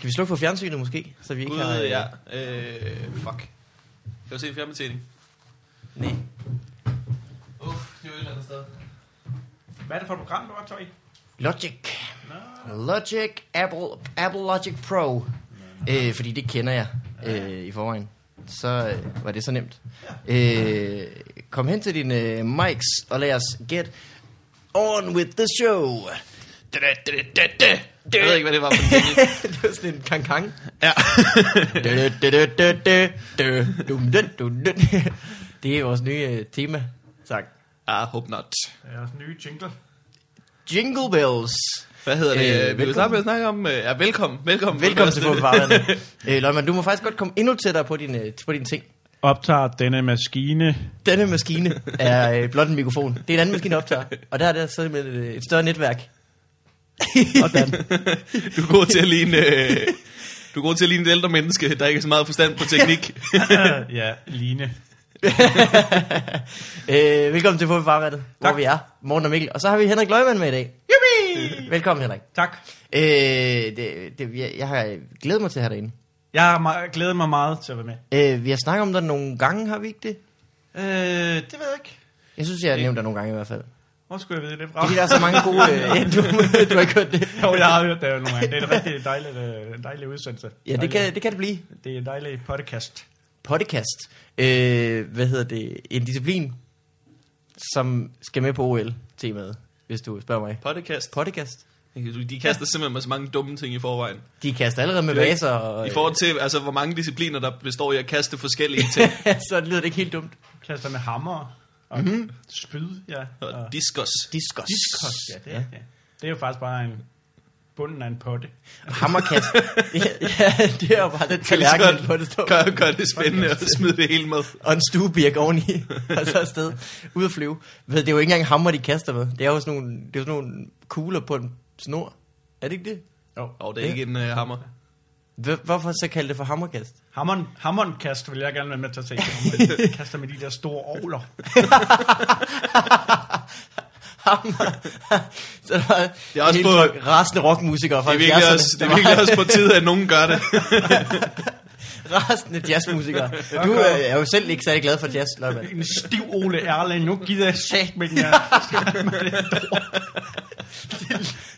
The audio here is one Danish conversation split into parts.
Skal vi slukke for fjernsynet måske? Så vi ikke Gud, har... øh, ja. Øh, fuck. Jeg vil se en fjernbetjening. Nej. Uff, det er jo et eller andet sted. Hvad er det for et program, du optager i? Logic. Logic, Apple, Apple Logic Pro. Øh, fordi det kender jeg øh, i forvejen. Så øh, var det så nemt. Øh, kom hen til dine øh, mics, og lad os get on with the show. Jeg ved ikke, hvad det var for en det var sådan en kang-kang. Ja. Det er vores nye øh, tema. Tak. Ah, hope not. Jeres nye jingle. Jingle bells. Hvad hedder det? Øh, Øh, vi vil velkommen. starte med at snakke om... øh, Ja, velkommen. Velkommen. Velkommen til Fodboldfarverne. øh, Løgman, du må faktisk godt komme endnu tættere på dine, øh, på dine ting. Optager denne maskine. Denne maskine er øh, blot en mikrofon. Det er en anden maskine, der optager. Og der er der så med et, et større netværk. Hvordan? Du er god til at ligne... øh, Du er god til at ligne et ældre menneske, der ikke er så meget forstand på teknik. ja, Line. øh, velkommen til Fodboldfarvandet, hvor Tak. vi er. Morten og Mikkel. Og så har vi Henrik Løgman med i dag. Yippie! Velkommen, Henrik. Tak. Øh, det, det, jeg, jeg har glædet mig til at have dig inde. Jeg har glædet mig meget til at være med. Øh, vi har snakket om dig nogle gange, har vi ikke det? Øh, det ved jeg ikke. Jeg synes, jeg har nævnt dig nogle gange i hvert fald. Hvor skulle jeg vide det fra? er fordi, der er så mange gode... Øh, ja, du, du har ikke hørt det. Jo, jeg har hørt det nogle gange. Det er en rigtig dejlig, øh, dejlig udsendelse. Ja, det kan, det kan det blive. det er en dejlig podcast. Podcast. Øh, hvad hedder det? En disciplin, som skal med på OL-temaet, hvis du spørger mig. Podcast. Podcast. De kaster simpelthen med så mange dumme ting i forvejen. De kaster allerede med er vaser, og I forhold til, altså, hvor mange discipliner, der består i at kaste forskellige ting. så lyder det ikke helt dumt. Kaster med hammer og Mhm. mm-hmm. spyd, ja. Og diskus. Diskus. Diskus, ja, det, er, ja. det er jo faktisk bare en bunden af en potte. Hammerkast. ja, ja, det er jo bare den tallerken, på det står. Gør, gør det spændende og smid det hele med. Og en stuebirk oveni, og så afsted, ud at flyve. Ved, Det er jo ikke engang hammer, de kaster med. Det er jo sådan nogle, det er jo sådan nogle kugler på en snor. Er det ikke det? Jo. Og det er ikke en uh, hammer. Hvor- Hvorfor så kalde det for hammerkast? Hammeren, hammerkast vil jeg gerne være med til at tage. Kaster med de der store ovler. Hammer. så der var Det er også helt på- rasende rockmusikere fra Det er virkelig 70'erne. også, det er virkelig også på tide, at nogen gør det. Rasende jazzmusikere. Du øh, er jo selv ikke særlig glad for jazz, Løgman. En stiv Ole Erling. Nu gider jeg sat med den her.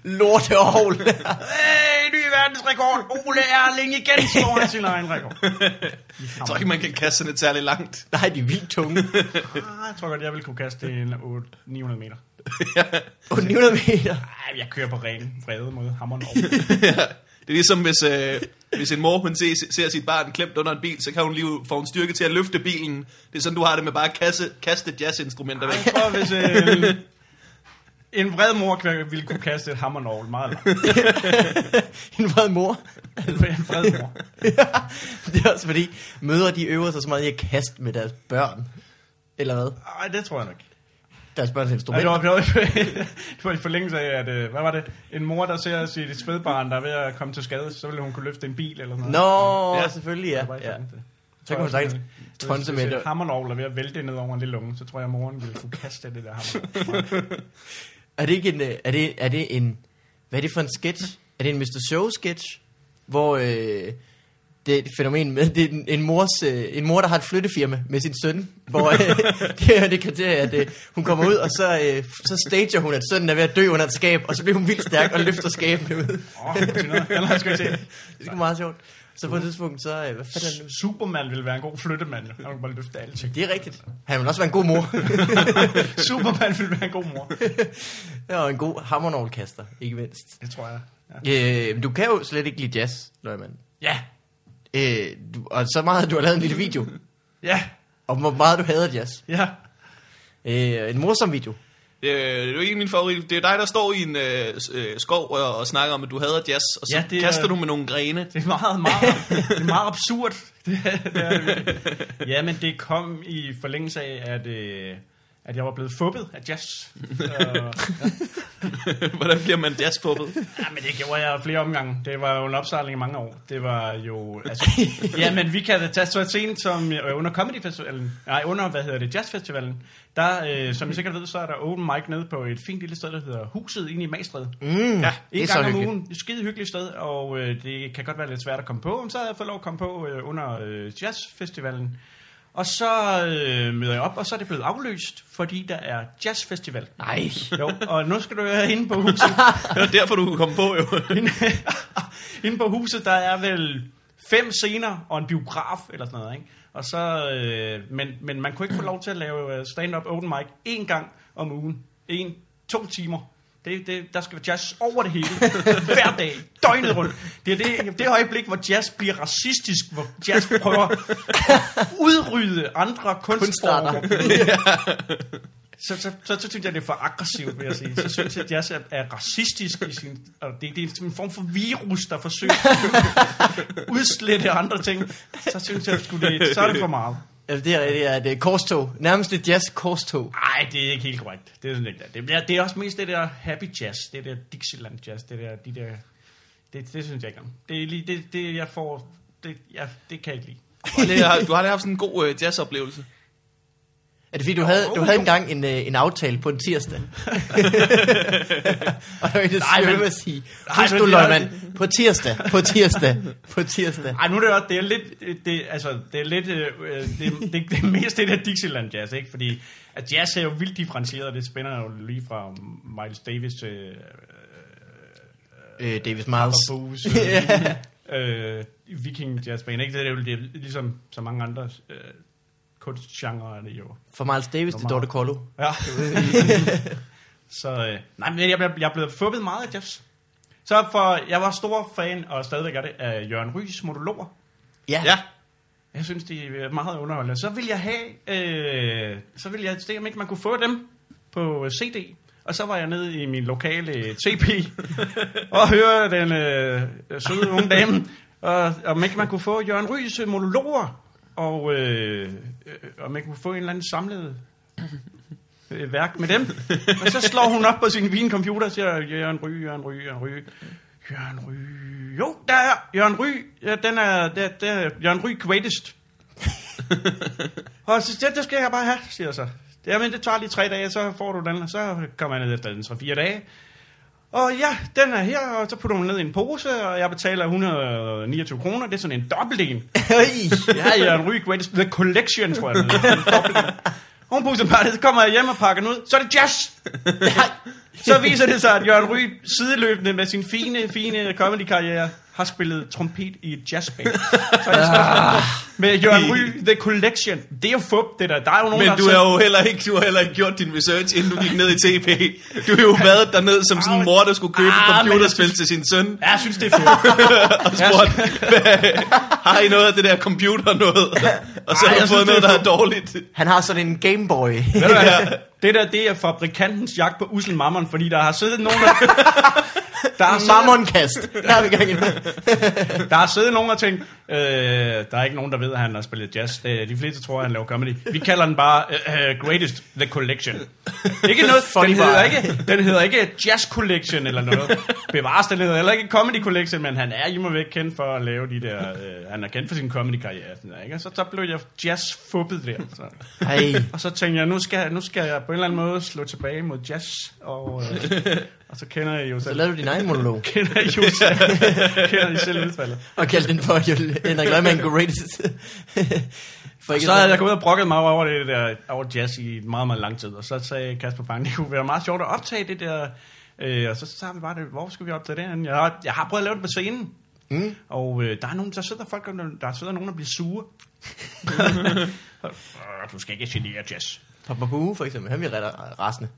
Lorte Aarhus. Hey, ny verdensrekord. Ole Erling igen slår han sin egen rekord. Jeg tror ikke, man kan kaste sådan et særligt langt. Nej, de er vildt tunge. Ah, jeg tror godt, jeg vil kunne kaste en 8 900 meter. På 900 meter. Ej, jeg kører på ren vrede mod hammeren over. Det er ligesom, hvis, øh, hvis en mor hun ser, ser sit barn klemt under en bil, så kan hun lige få en styrke til at løfte bilen. Det er sådan, du har det med bare at kaste, kaste jazzinstrumenter væk. Jeg tror, hvis øh, en vred mor ville kunne kaste et hammernål meget langt. En vred mor. En vred mor. det er også fordi, mødre de øver sig så meget i at kaste med deres børn. Eller hvad? Ej, det tror jeg nok. Deres børns instrumenter. det, var, det, var, det var i forlængelse af, at, øh, hvad var det? En mor, der ser sit spædbarn, der er ved at komme til skade, så ville hun kunne løfte en bil eller noget. Nå, Ja. ja. selvfølgelig, ja. Ja. Så kan hun sagtens tonse med det. det. Hammernål er ved at vælte ned over en lille unge, så tror jeg, at moren ville kunne kaste det der hammernål. Er det ikke en, øh, er det, er det en, hvad er det for en sketch? Er det en Mr. Show sketch? Hvor øh, det er et fænomen med, det er en, en, mors, øh, en mor, der har et flyttefirma med sin søn, hvor øh, det er det kriterie, at øh, hun kommer ud, og så, øh, så stager hun, at sønnen er ved at dø under et skab, og så bliver hun vildt stærk og løfter skabene ud. Åh, oh. Det er sgu meget sjovt. Så på et tidspunkt, så, øh, hvad fanden er det? Superman ville være en god flyttemand. Han kunne bare løfte alting. Det er rigtigt. Han vil også være en god mor. Superman ville være en god mor. og en god hammernålkaster, ikke mindst. Det tror jeg. Ja. Øh, du kan jo slet ikke lide jazz, Løgman. Ja. Øh, du, og så meget, at du har lavet en lille video, Ja. om hvor meget du hader jazz. Ja. Øh, en morsom video. Det er, det er jo ikke min favorit. Det er dig, der står i en øh, øh, skov og, og snakker om, at du hader jazz, og så Ja, det er- kaster du med nogle grene. Det er meget, meget, det er meget absurd. Det er, det er, ja, men det kom i forlængelse af, at øh, at jeg var blevet fubbet af jazz. Og, Hvordan bliver man jazzpuppet? ja, men det gjorde jeg flere omgange. Det var jo en opsejling i mange år. Det var jo... Altså, ja, men vi kan da tage så sent som øh, under Comedy Festivalen. Nej, under, hvad hedder det, Jazz Festivalen. Der, øh, som I sikkert ved, så er der open mic nede på et fint lille sted, der hedder Huset inde i Magstred. Mm, Ja, det er en så gang om ugen. Et skide hyggeligt sted, og øh, det kan godt være lidt svært at komme på, men så har jeg fået lov at komme på øh, under øh, jazzfestivalen. Og så øh, møder jeg op, og så er det blevet afløst, fordi der er jazzfestival. Nej. Jo, og nu skal du være inde på huset. Det var derfor, du kunne komme på, jo. inde, inde på huset, der er vel fem scener og en biograf eller sådan noget, ikke? Og så, øh, men, men man kunne ikke få lov til at lave øh, stand-up open mic én gang om ugen. En, to timer. Det, det, der skal være jazz over det hele. Hver dag. Døgnet rundt. Det er det, det øjeblik, hvor jazz bliver racistisk. Hvor jazz prøver at udrydde andre kunstformer. Så, så, så, så synes jeg, det er for aggressivt, vil jeg sige. Så synes jeg, at jazz er, er racistisk i sin... Og det, det er en form for virus, der forsøger at udslette andre ting. Så synes jeg, sgu det, så er det for meget. Altså, det er, det er, det er korstog. Nærmest et jazz-korstog. Nej, det er ikke helt korrekt. Det er sådan ikke det. Det er, det er også mest det der happy jazz. Det der Dixieland jazz. Det der, de der... Det, det synes jeg ikke om. Det er lige det, det jeg får... Det, ja, det kan jeg ikke lide. Du har da haft sådan en god øh, jazzoplevelse. Er det fordi, du havde, du havde engang en, øh, en aftale på en tirsdag? og der var en, der Nej, men- at sige, Nej, du, løgmand, på tirsdag, på tirsdag, på tirsdag. Ej, nu er det også, det er lidt, det, altså, det er lidt, øh, det, det, det er mest det der Dixieland jazz, ikke? Fordi at jazz er jo vildt differentieret, og det spænder jo lige fra Miles Davis til øh, Øh, Davis Miles. Barbos, øh, øh, Viking jazz band, ikke? Det er jo det er ligesom så mange andre øh, kunstgenre er det jo. For Miles Davis Hvor meget? Dorte Kollo. Ja. så, øh, nej, men jeg, blev- jeg er blevet fubbet meget af jazz. Så for, jeg var stor fan, og stadigvæk er det, af Jørgen Rys monologer. Ja. Ja. Jeg synes, de er meget underholdende. Så vil jeg have, øh, så vil jeg se, om ikke man kunne få dem på CD. Og så var jeg nede i min lokale TP og høre den øh, søde unge dame, og om ikke man kunne få Jørgen Rys monologer, og øh, og om kunne få en eller anden samlet øh, værk med dem. Og så slår hun op på sin vincomputer og siger, Jørgen Ry, Jørgen Ry, Jørgen Ry. Jørgen Ry. Jo, der er Jørgen Ry. Ja, den er, der, der er Jørgen Ry greatest. og så, det, det skal jeg bare have, siger jeg så. Jamen, det tager lige tre dage, så får du den, og så kommer han efter den 3-4 dage. Og ja, den er her, og så putter hun ned i en pose, og jeg betaler 129 kroner. Det er sådan en dobbelt en. Ja, Jørgen Ry Greatest The Collection, tror jeg. Den. En en. Og hun puster bare ned, så kommer jeg hjem og pakker den ud. Så er det jazz! Så viser det sig, at Jørgen Ry sideløbende med sin fine, fine comedy-karriere har spillet trompet i et jazzband. Så er det spørgsmål. Med Jørgen Ry The Collection. Det er jo fup, det der. Der er jo nogen, Men der du har jo heller ikke, du har heller ikke gjort din research, inden du gik ned i TP. Du har jo været derned som sådan en mor, der skulle købe Ah, et men computerspil jeg til sin søn. Ja, jeg synes, det er fedt. Og spurgt, "Hvad- har I noget af det der computer noget? Og så Ej, har jeg du fået synes, noget, det der er er dårligt. Han har sådan en Gameboy. Ved du hvad? Det der, det er fabrikantens jagt på usel mammon, fordi der har siddet nogen, der... Der har, siddet, Mammonkast. Der er vi gang i der har siddet nogen og tænkt, øh, der er ikke nogen, der ved, at han har spillet jazz. De fleste tror, at han laver comedy. Vi kalder den bare uh, Greatest The Collection. Ikke noget, den Funny hedder, bare. ikke, den hedder ikke Jazz Collection eller noget. Bevares, den hedder heller ikke Comedy Collection, men han er i mig væk kendt for at lave de der... Øh, han er kendt for sin comedy-karriere. Sådan der, ikke? Og så, så blev jeg jazz-fubbet der. Så. Ej. Og så tænkte jeg, nu skal, nu skal jeg på en eller anden måde slå tilbage mod jazz. Og, øh, og så kender jeg jo Så selv, lavede du din egen monolog. kender jeg jo selv, kender I selv udfaldet. Og kaldte den for Henrik Løgman Greatest. For ikke Så havde jeg gået ud og brokket mig over det der over jazz i meget, meget lang tid. Og så sagde Kasper Bang, det kunne være meget sjovt at optage det der. Øh, og så sagde vi bare, det, hvor skal vi optage det? Jeg har, jeg har prøvet at lave det på scenen. Mm. Og øh, der er nogen, der sidder folk, der, der sidder nogen, der bliver sure. Du skal ikke genere jazz. Papa Boo, for eksempel. Han bliver ret rasende.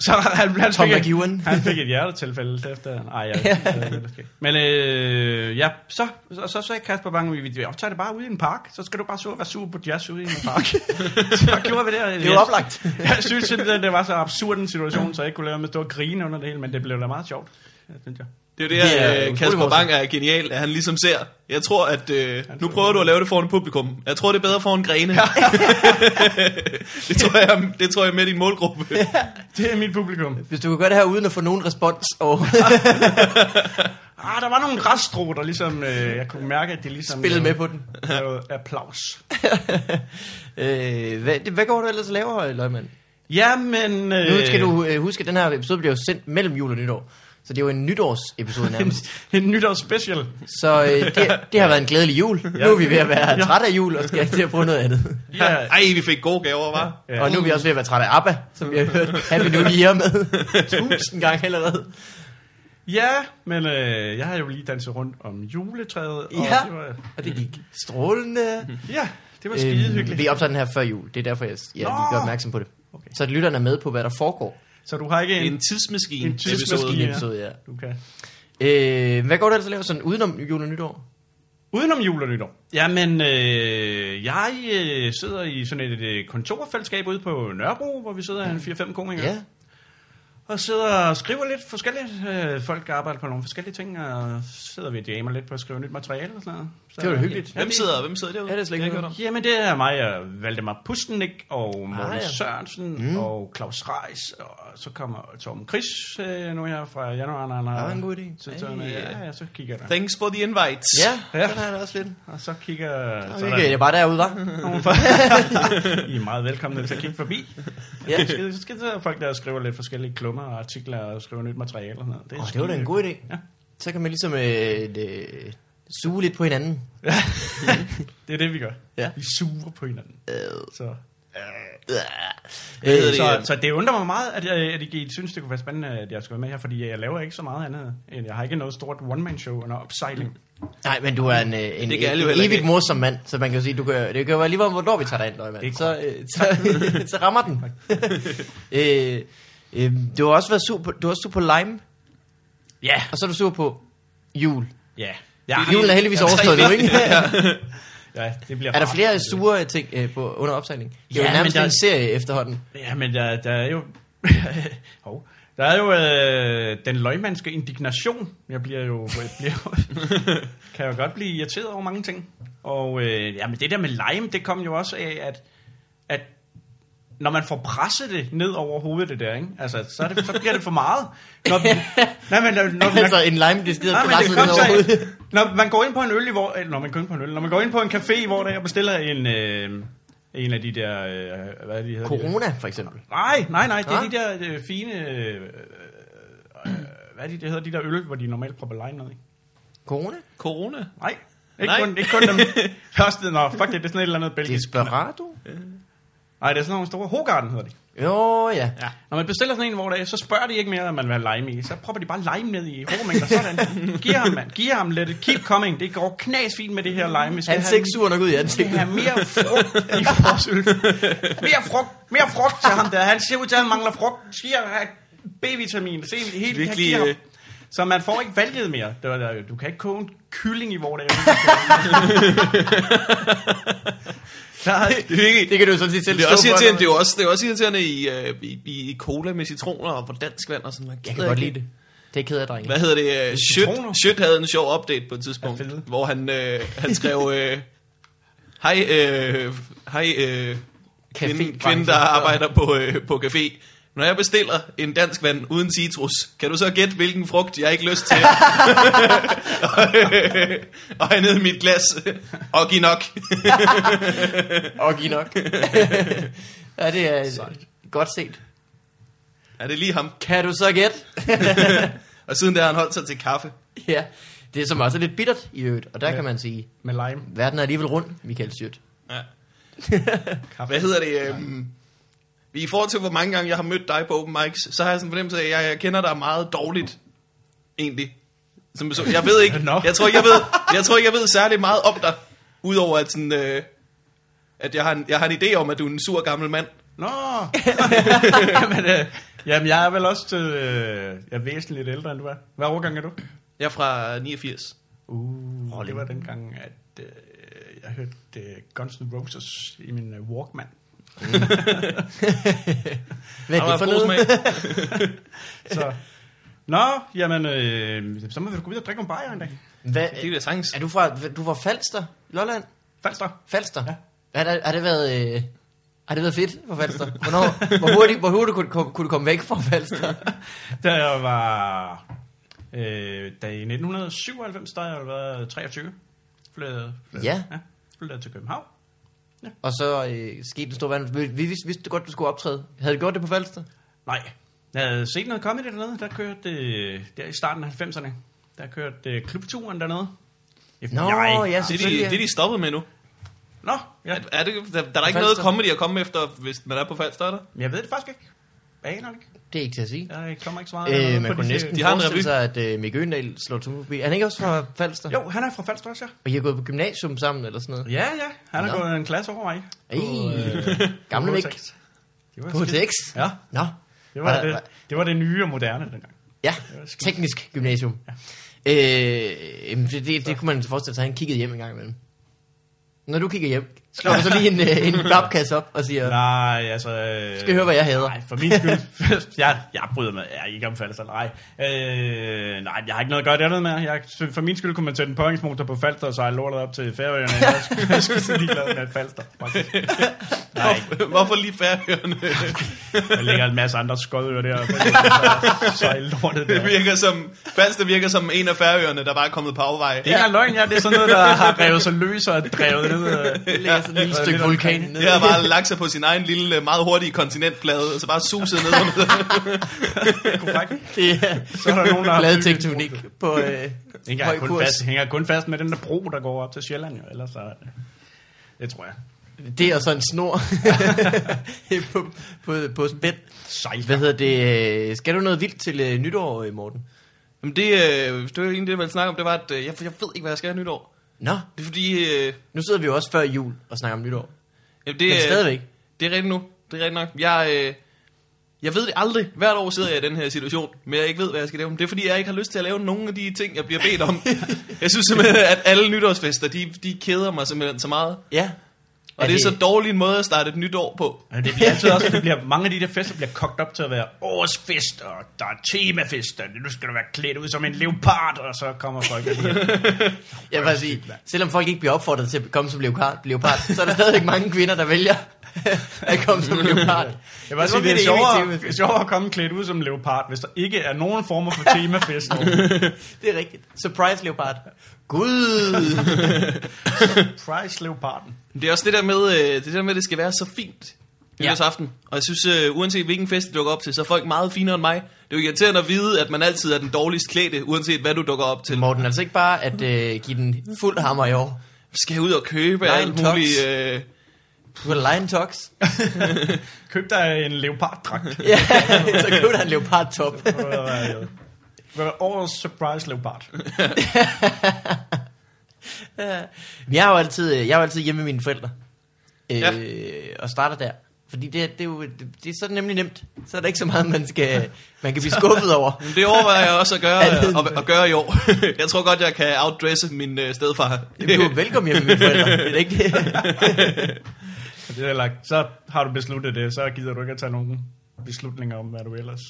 Så han, han, Tom fik, McEwan. et, han fik et hjertetilfælde efter. Ej, jeg, jeg, jeg, jeg, Men øh, ja, så, så, så sagde Kasper Bang, vi, optager det bare ude i en park. Så skal du bare så være sur på jazz ude i en park. så gjorde vi det. og Det jo oplagt. jeg synes simpelthen, det var så absurd en situation, så jeg ikke kunne lade med at stå og grine under det hele, men det blev da meget sjovt, ja, synes jeg. Det er jo det, Det er at øh, Kasper. Bang er genial, at han ligesom ser. Jeg tror, at øh, nu prøver du at lave det foran publikum. Jeg tror, det er bedre foran grene. det, tror jeg, det tror jeg er med din målgruppe. Det er mit publikum. Hvis du kan gøre det her uden at få nogen respons, og Ah, der var nogle græsstrå, der ligesom, øh, jeg kunne mærke, at de ligesom... spillede med på den. lavede applaus. øh, hvad, det- hvad går du ellers og laver, Løgman? Ja, men... Øh, Nu skal du øh, huske, at den her episode bliver jo sendt mellem jul og nytår. Så det er jo en nytårsepisode nærmest. En nytårsspecial. Så øh, det, det har været en glædelig jul. Nu er vi ved at være Ja. trætte af jul, og skal til at prøve noget andet. Ja, Ej, vi fik gode gaver, var. Ja. Og nu er vi også ved at være trætte af ABBA, som vi har hørt Happy New Year med tusind gange allerede. ja men øh, jeg har jo lige danset rundt om juletræet. Og Ja. det var, Og det gik strålende. ja, det var skide Øhm, hyggeligt. Vi optager den her før jul. Det er derfor, jeg, jeg lige gør opmærksom på det. Okay. Så lytterne er med på, hvad der foregår Så du har ikke en... En tidsmaskine. En tidsmaskine. episode, ja. Du kan. Øh, hvad går du ellers at lave sådan udenom jul og nytår? Udenom jul og nytår. Jamen, øh, jeg øh, sidder i sådan et øh, kontorfællesskab ude på Nørrebro, hvor vi sidder en 4-5 komikere. Ja. Og sidder og skriver lidt forskelligt. Øh, folk arbejder på nogle forskellige ting, og sidder vi og jammer lidt på at skrive nyt materiale og sådan noget. Så, Det var hyggeligt. Hvem sidder, hvem sidder derude? Ja, det er slet ikke hørt Jamen, det er mig og Valdemar Pustenik og Morten Ah, ah, ja. Sørensen mm. og Claus Reis. Og så kommer Torben Chris øh, nu her fra januar. Har- Det var en god idé. Så, så, Ej. ja, ja, så kigger der. Thanks for the invites. Ja, Ja. den da også lidt. Og så kigger... Så Så er er der jeg bare derude, fra... I er meget velkomne til at kigge forbi. Ja. Så skal, så skal der folk, der skriver lidt forskellige klummer og artikler og skriver nyt materiale og sådan noget. Åh, det var da en god idé. Ja. Så kan man ligesom øh, øh, suge lidt på hinanden. Det er det, vi gør. Ja. Vi suger på hinanden. Øh, Så, øh, det? så, så det undrer mig meget, at, jeg, at I synes, det kunne være spændende, at jeg skal være med her, fordi jeg laver ikke så meget andet. end Jeg har ikke noget stort one-man-show under opsejling. Nej, men du er en, øh, en, Det en heller evigt morsom mand, så man kan jo sige, du kan, det kan jo være lige meget, hvornår vi tager dig ind, Løgman. Det Så, øh, så, så rammer den. øh, øh, du har også været sur på, du har også sur på Lime, Ja. og så er du sur på jul. Ja. Ja, Julen er heldigvis overstået nu, ikke? Ja, det bliver er der flere sure ting øh, på, under opsejling? Det er Ja, jo nærmest der- en serie efterhånden. Ja, men der, der er jo... Hov. Der er jo øh, den løgmandske indignation. Jeg bliver jo... Jeg bliver kan jo godt blive irriteret over mange ting. Og øh, jamen, det der med lime, det kom jo også af, at, at når man får presset det ned over hovedet, det der, ikke? Altså, så, er det, så bliver det for meget. Når, nej, men, når, når, altså en lime, det men det presset ned over hovedet. Når man går ind på en øl, i hvor, øh, når man går ind på en øl, når man går ind på en café, hvor der jeg bestiller en, øh, en af de der, øh, hvad er de hedder? de der? Corona, for eksempel. Nej, nej, nej, det er Nå? de der øh, fine, øh, øh, hvad er de, det hedder, de der øl, hvor de normalt propper lime ned i. Corona? Corona? Nej, ikke, Nej. Kun, ikke kun dem. Første, nå, fuck det, det er sådan et eller andet belgisk. Desperado? Nej, det er sådan nogle store, Hogarden hedder de. Jo, ja. Ja. Når man bestiller sådan en, hvor er, så spørger de ikke mere, om man vil have lime i. Så propper de bare lime ned i hårdmængder. Sådan. Giv ham, mand. Giv ham, it keep coming. Det går knas fint med det her lime. Vi Han ser ikke sur nok ud i Vi ansigtet. have mere frugt i vores øl. Mere frugt, mere frugt til ham der. Han ser ud til, at han mangler frugt. Have B-vitamin. Se, helt Virkelig, øh, Så man får ikke valget mere. Det var, der- du kan ikke koge en kylling i hvor det er, Det ikke... Det kan du sådan set selv Det er, også stå for, irriterende, det, er jo også, det er også irriterende i, øh, i, i, cola med citroner og på dansk vand og sådan noget. Jeg kan godt lide det. Det er ked af, drenge. Hvad hedder det? Citroner? Shit, Shit havde en sjov update på et tidspunkt, hvor han, øh, han skrev, øh, hej, øh, hej øh, kvinde, kvinde, der arbejder på, øh, på café. Når jeg bestiller en dansk vand uden citrus, kan du så gætte, hvilken frugt jeg ikke lyst til? og, øh, og jeg i mit glas. Og giv nok. Og giv nok. ja, det er godt set. er det lige ham? Kan du så gætte? Og siden der har han holdt sig til kaffe. ja, det er som også er lidt bittert i øvrigt. Og der Ja. kan man sige, med lime. verden er alligevel rund, Michael Schødt. Ja. Hvad hedder det? Øhm, I forhold til, hvor mange gange jeg har mødt dig på open mics, så har jeg sådan fornemmelse af, at jeg, jeg kender dig meget dårligt, egentlig. Som, person. jeg ved ikke, jeg tror ikke, jeg ved, jeg tror ikke, jeg ved særlig meget om dig, udover at, sådan, øh, at jeg, har en, jeg har en idé om, at du er en sur gammel mand. Nå! jamen, øh, jamen, jeg er vel også øh, jeg er væsentligt ældre, end du er. Hvad årgang er du? Jeg er fra 89. Uh, oh, det var dengang, at øh, jeg hørte øh, Guns N' Roses i min øh, Walkman. Hvad Der er var det for noget? smag. Så, Nå, jamen, øh, så må vi gå videre og drikke nogle bajer en dag. Hvad, Det er da sagtens. er du fra, du fra Falster? Lolland? Falster. Falster? Ja. Har, det, har det været... Øh, har det været fedt for Falster? Hvornår, hvor hurtigt, hvor hurtigt kunne, kunne, kunne du komme væk fra Falster? Da jeg var... Øh, da i 1997, der har jeg været 23. Flyttede, flyttede, Ja. ja. Flyttede til København. Og så øh, skete en stor vand. Vi, vi vidste, vidste du godt, du skulle optræde. Havde du gjort det på Falster? Nej. Jeg havde set noget comedy dernede. Der kørte det der i starten af 90'erne. Der kørte det klubturen dernede. Nå, Nej. ja, Det er, de, selvfølgelig. det er de stoppet med nu. Nå, ja. Er, er det, der, der er der ikke noget comedy at komme efter, hvis man er på Falster, er der? Jeg ved det faktisk ikke. Aner det ikke. Det er ikke til at sige. Jeg kommer ikke så meget Øh, man kunne de- næsten De har en forestille sig, at øh, Mikke Øgendal slår tunge forbi. Er han ikke også fra Falster? Jo, han er fra Falster også, ja. Og I har gået på gymnasium sammen, eller sådan noget? Ja, ja. Han har gået en klasse over mig. Ej, øh, gamle Mik. På. HTX? Ja, Nå, det var, det, var- det var det nye og moderne dengang. ja. Teknisk gymnasium. Øh, jamen, det, det, det kunne man forestille sig, at han kiggede hjem en gang imellem. Når du kigger hjem, slår du så lige en, øh, en babkasse op og siger, Nej, altså... Øh, skal jeg høre, hvad jeg hader? Nej, for min skyld. jeg, jeg bryder mig. Jeg er ikke om Falster. Nej. Øh, nej, jeg har ikke noget at gøre dernede med. Jeg, for min skyld kunne man sætte en påhængsmotor på Falster og sejle lortet op til Færøerne. Jeg skulle, jeg skulle så ligeglad med Falster. faktisk. Nej, Hvorfor, hvorfor lige færøerne? der ligger en masse andre skodøer der. og Sejle lortet der. Det virker som, Falster virker som en af færøerne, der bare er kommet på afveje. Det er ikke engang løgn, ja. Det er sådan noget, der har revet sig løs og drevet ned. øh, Det ligger sådan et lille stykke vulkan. Det har bare lagt sig på sin egen lille, meget hurtige kontinentplade, og så bare suset ned under korrekt. Det er Så er der nogen, der har på øh, Det hænger høj kun, kurs. fast, hænger kun fast med den der bro, der går op til Sjælland, jo. Ellers så... Det tror jeg. Det er så en snor på, på, på spænd. Hvad hedder det? øh, Skal du noget vildt til øh, nytår, øh, Morten? Jamen det, øh, det var egentlig det, jeg ville snakke om, det var, at øh, jeg, jeg ved ikke, hvad jeg skal have nytår. Nå, Det er fordi, øh, nu sidder vi jo også før jul og snakker om nytår. jamen det, Men stadigvæk. det er rigtigt nu. Det er rigtigt nok. Jeg, øh, jeg ved det aldrig. Hvert år sidder jeg i den her situation, men jeg ikke ved, hvad jeg skal lave. Det er fordi, jeg ikke har lyst til at lave nogen af de ting, jeg bliver bedt om. jeg synes simpelthen, at alle nytårsfester, de, de keder mig simpelthen så meget. Ja. Og det er så dårlig en måde at starte et nyt år på. Ja, det bliver altid også, det bliver, mange af de der fester bliver kogt op til at være årets fest, og der er temafest, og nu skal du være klædt ud som en leopard, og så kommer folk og siger, Jeg vil bare sige, selvom folk ikke bliver opfordret til at komme som leopard, leopard så er der stadigvæk mange kvinder, der vælger at komme som leopard. jeg vil bare sige, det er sjovere, det er sjovere at komme klædt ud som leopard, hvis der ikke er nogen former for temafest. Det er rigtigt. Surprise leopard. Gud! Price leoparden. Det er også det der med, øh, det der med, at det skal være så fint nytårsaften. Og jeg synes, øh, uanset hvilken fest du dukker op til, så er folk meget finere end mig. Det er jo irriterende at vide, at man altid er den dårligst klædte, uanset hvad du dukker op til. Morten, altså ikke bare at øh, give den fuld hammer i år. Skal jeg ud og købe Lion alt muligt... Du har Lion Tox. Køb dig en leoparddragt. ja, så køb dig en leopard top. Årets surprise leopard. Men jeg er jo altid, jeg er jo altid hjemme med mine forældre. Øh, Ja. Og starter der. Fordi det, det, er jo, det, det er så nemt nemt. Så er der ikke så meget, man, skal, man kan blive skuffet over. men det overvejer jeg også at gøre, at, at gøre i år. jeg tror godt, jeg kan outdresse min øh, stedfar. Du er velkommen hjemme med mine forældre. Det er ikke det. Det er lagt. Så har du besluttet det, så gider du ikke at tage nogen beslutninger om, hvad du ellers...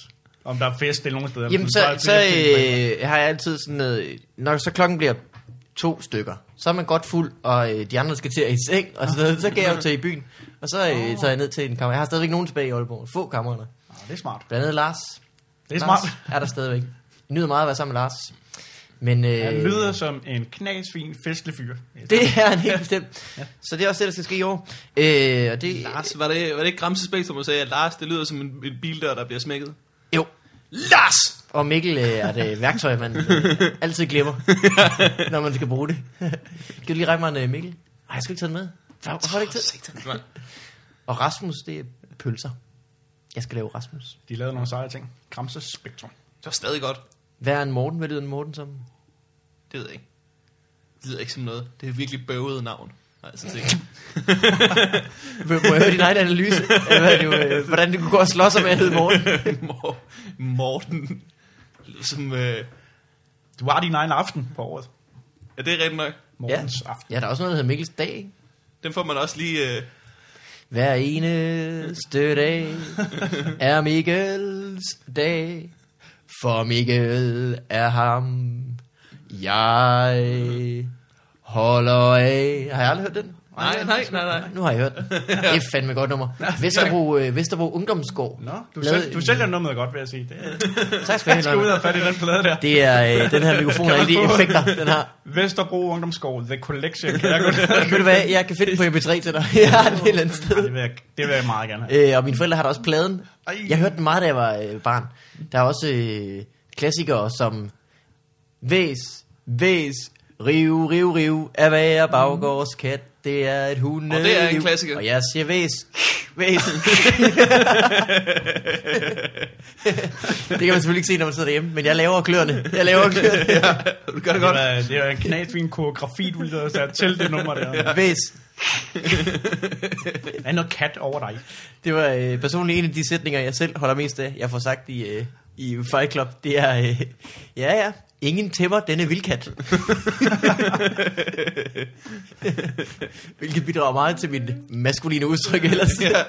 Om der er fest eller nogen steder. Jamen, så, så på øh, har jeg altid sådan noget... Når så klokken bliver to stykker, så er man godt fuld, og øh, de andre skal til at i seng, og så, noget. så kan jeg jo tage i byen. Og så øh, tager jeg ned til en kammer. Jeg har stadigvæk nogen tilbage i Aalborg. Få kammerater. Ah, det er smart. Blandt andet Lars. Det er Lars smart. er der stadigvæk. Jeg nyder meget at være sammen med Lars. Men, øh, Han lyder som en knasfin festlig fyr. Det er han helt bestemt. Så det er også det, der skal ske i år. Øh, og det, Lars, var det, var det ikke Gramse Spektrum, der sagde, at Lars, det lyder som en, en bildør, der bliver smækket? Jo. Lars! Og Mikkel øh, er det værktøj, man øh, altid glemmer, når man skal bruge det. kan du lige række mig en øh, Mikkel? Nej, jeg skal ikke tage den med. Hvor- Hvorfor har du ikke tid? Og Rasmus, det er pølser. Jeg skal lave Rasmus. De lavede nogle seje ting. Kramses Spektrum. Det var stadig godt. Hvad er en Morten? Hvad lyder en Morten som? Det ved jeg ikke. Det lyder ikke som noget. Det er virkelig bøvet navn. Jeg så tænkt. Må jeg høre din egen analyse? Hvad er det, øh, hvordan det kunne gå og slå sig med at hedde Morten? Mor- Morten. Det lyder Som, øh, Du har din egen aften på året. ja, det er rigtigt nok. Morgens ja. aften. Ja, der er også noget, der hedder Mikkels dag? Den får man også lige... Øh, Hver eneste dag er Mikkels dag. For Mikkel er ham, jeg holder af. Har jeg aldrig hørt den? Nej, nej, nej, nej. Nu har jeg hørt den. Det er fandme godt nummer. Vesterbro, øh, Vesterbro Ungdomsgård. Nå, du, sælger, du sælger nummeret godt, vil jeg sige. Det er, Tak skal du jeg skal ud have. og fat i den plade der. Det er øh, den her mikrofon og alle de effekter, den har. Vesterbro Ungdomsskov, The Collection. Kan jeg ned? Ved du hvad, jeg kan finde den på MP3 til dig. Jeg har den et eller andet sted. det, vil jeg, det vil jeg meget gerne have. Øh, og mine forældre har da også pladen. Ej. Jeg hørte den meget, da jeg var øh, barn. Der er også øh, klassikere som Væs, Væs, Riv, Riv, Riv, er være baggårds kat. Det er et hunde. Og det er en klassiker. Og jeg siger Væs, Væs. det kan man selvfølgelig ikke se, når man sidder derhjemme, men jeg laver kløerne. Jeg laver kløerne. Du gør det Det godt. det var en knasfin koreografi, du lige sat til det nummer der. Væs. Der er noget kat over dig. Det var øh, personligt en af de sætninger, jeg selv holder mest af, jeg får sagt i, øh, i Fight Club. Det er, øh, ja ja, ingen tæmmer denne vildkat. Hvilket bidrager meget til min maskuline udtryk ellers. Ja.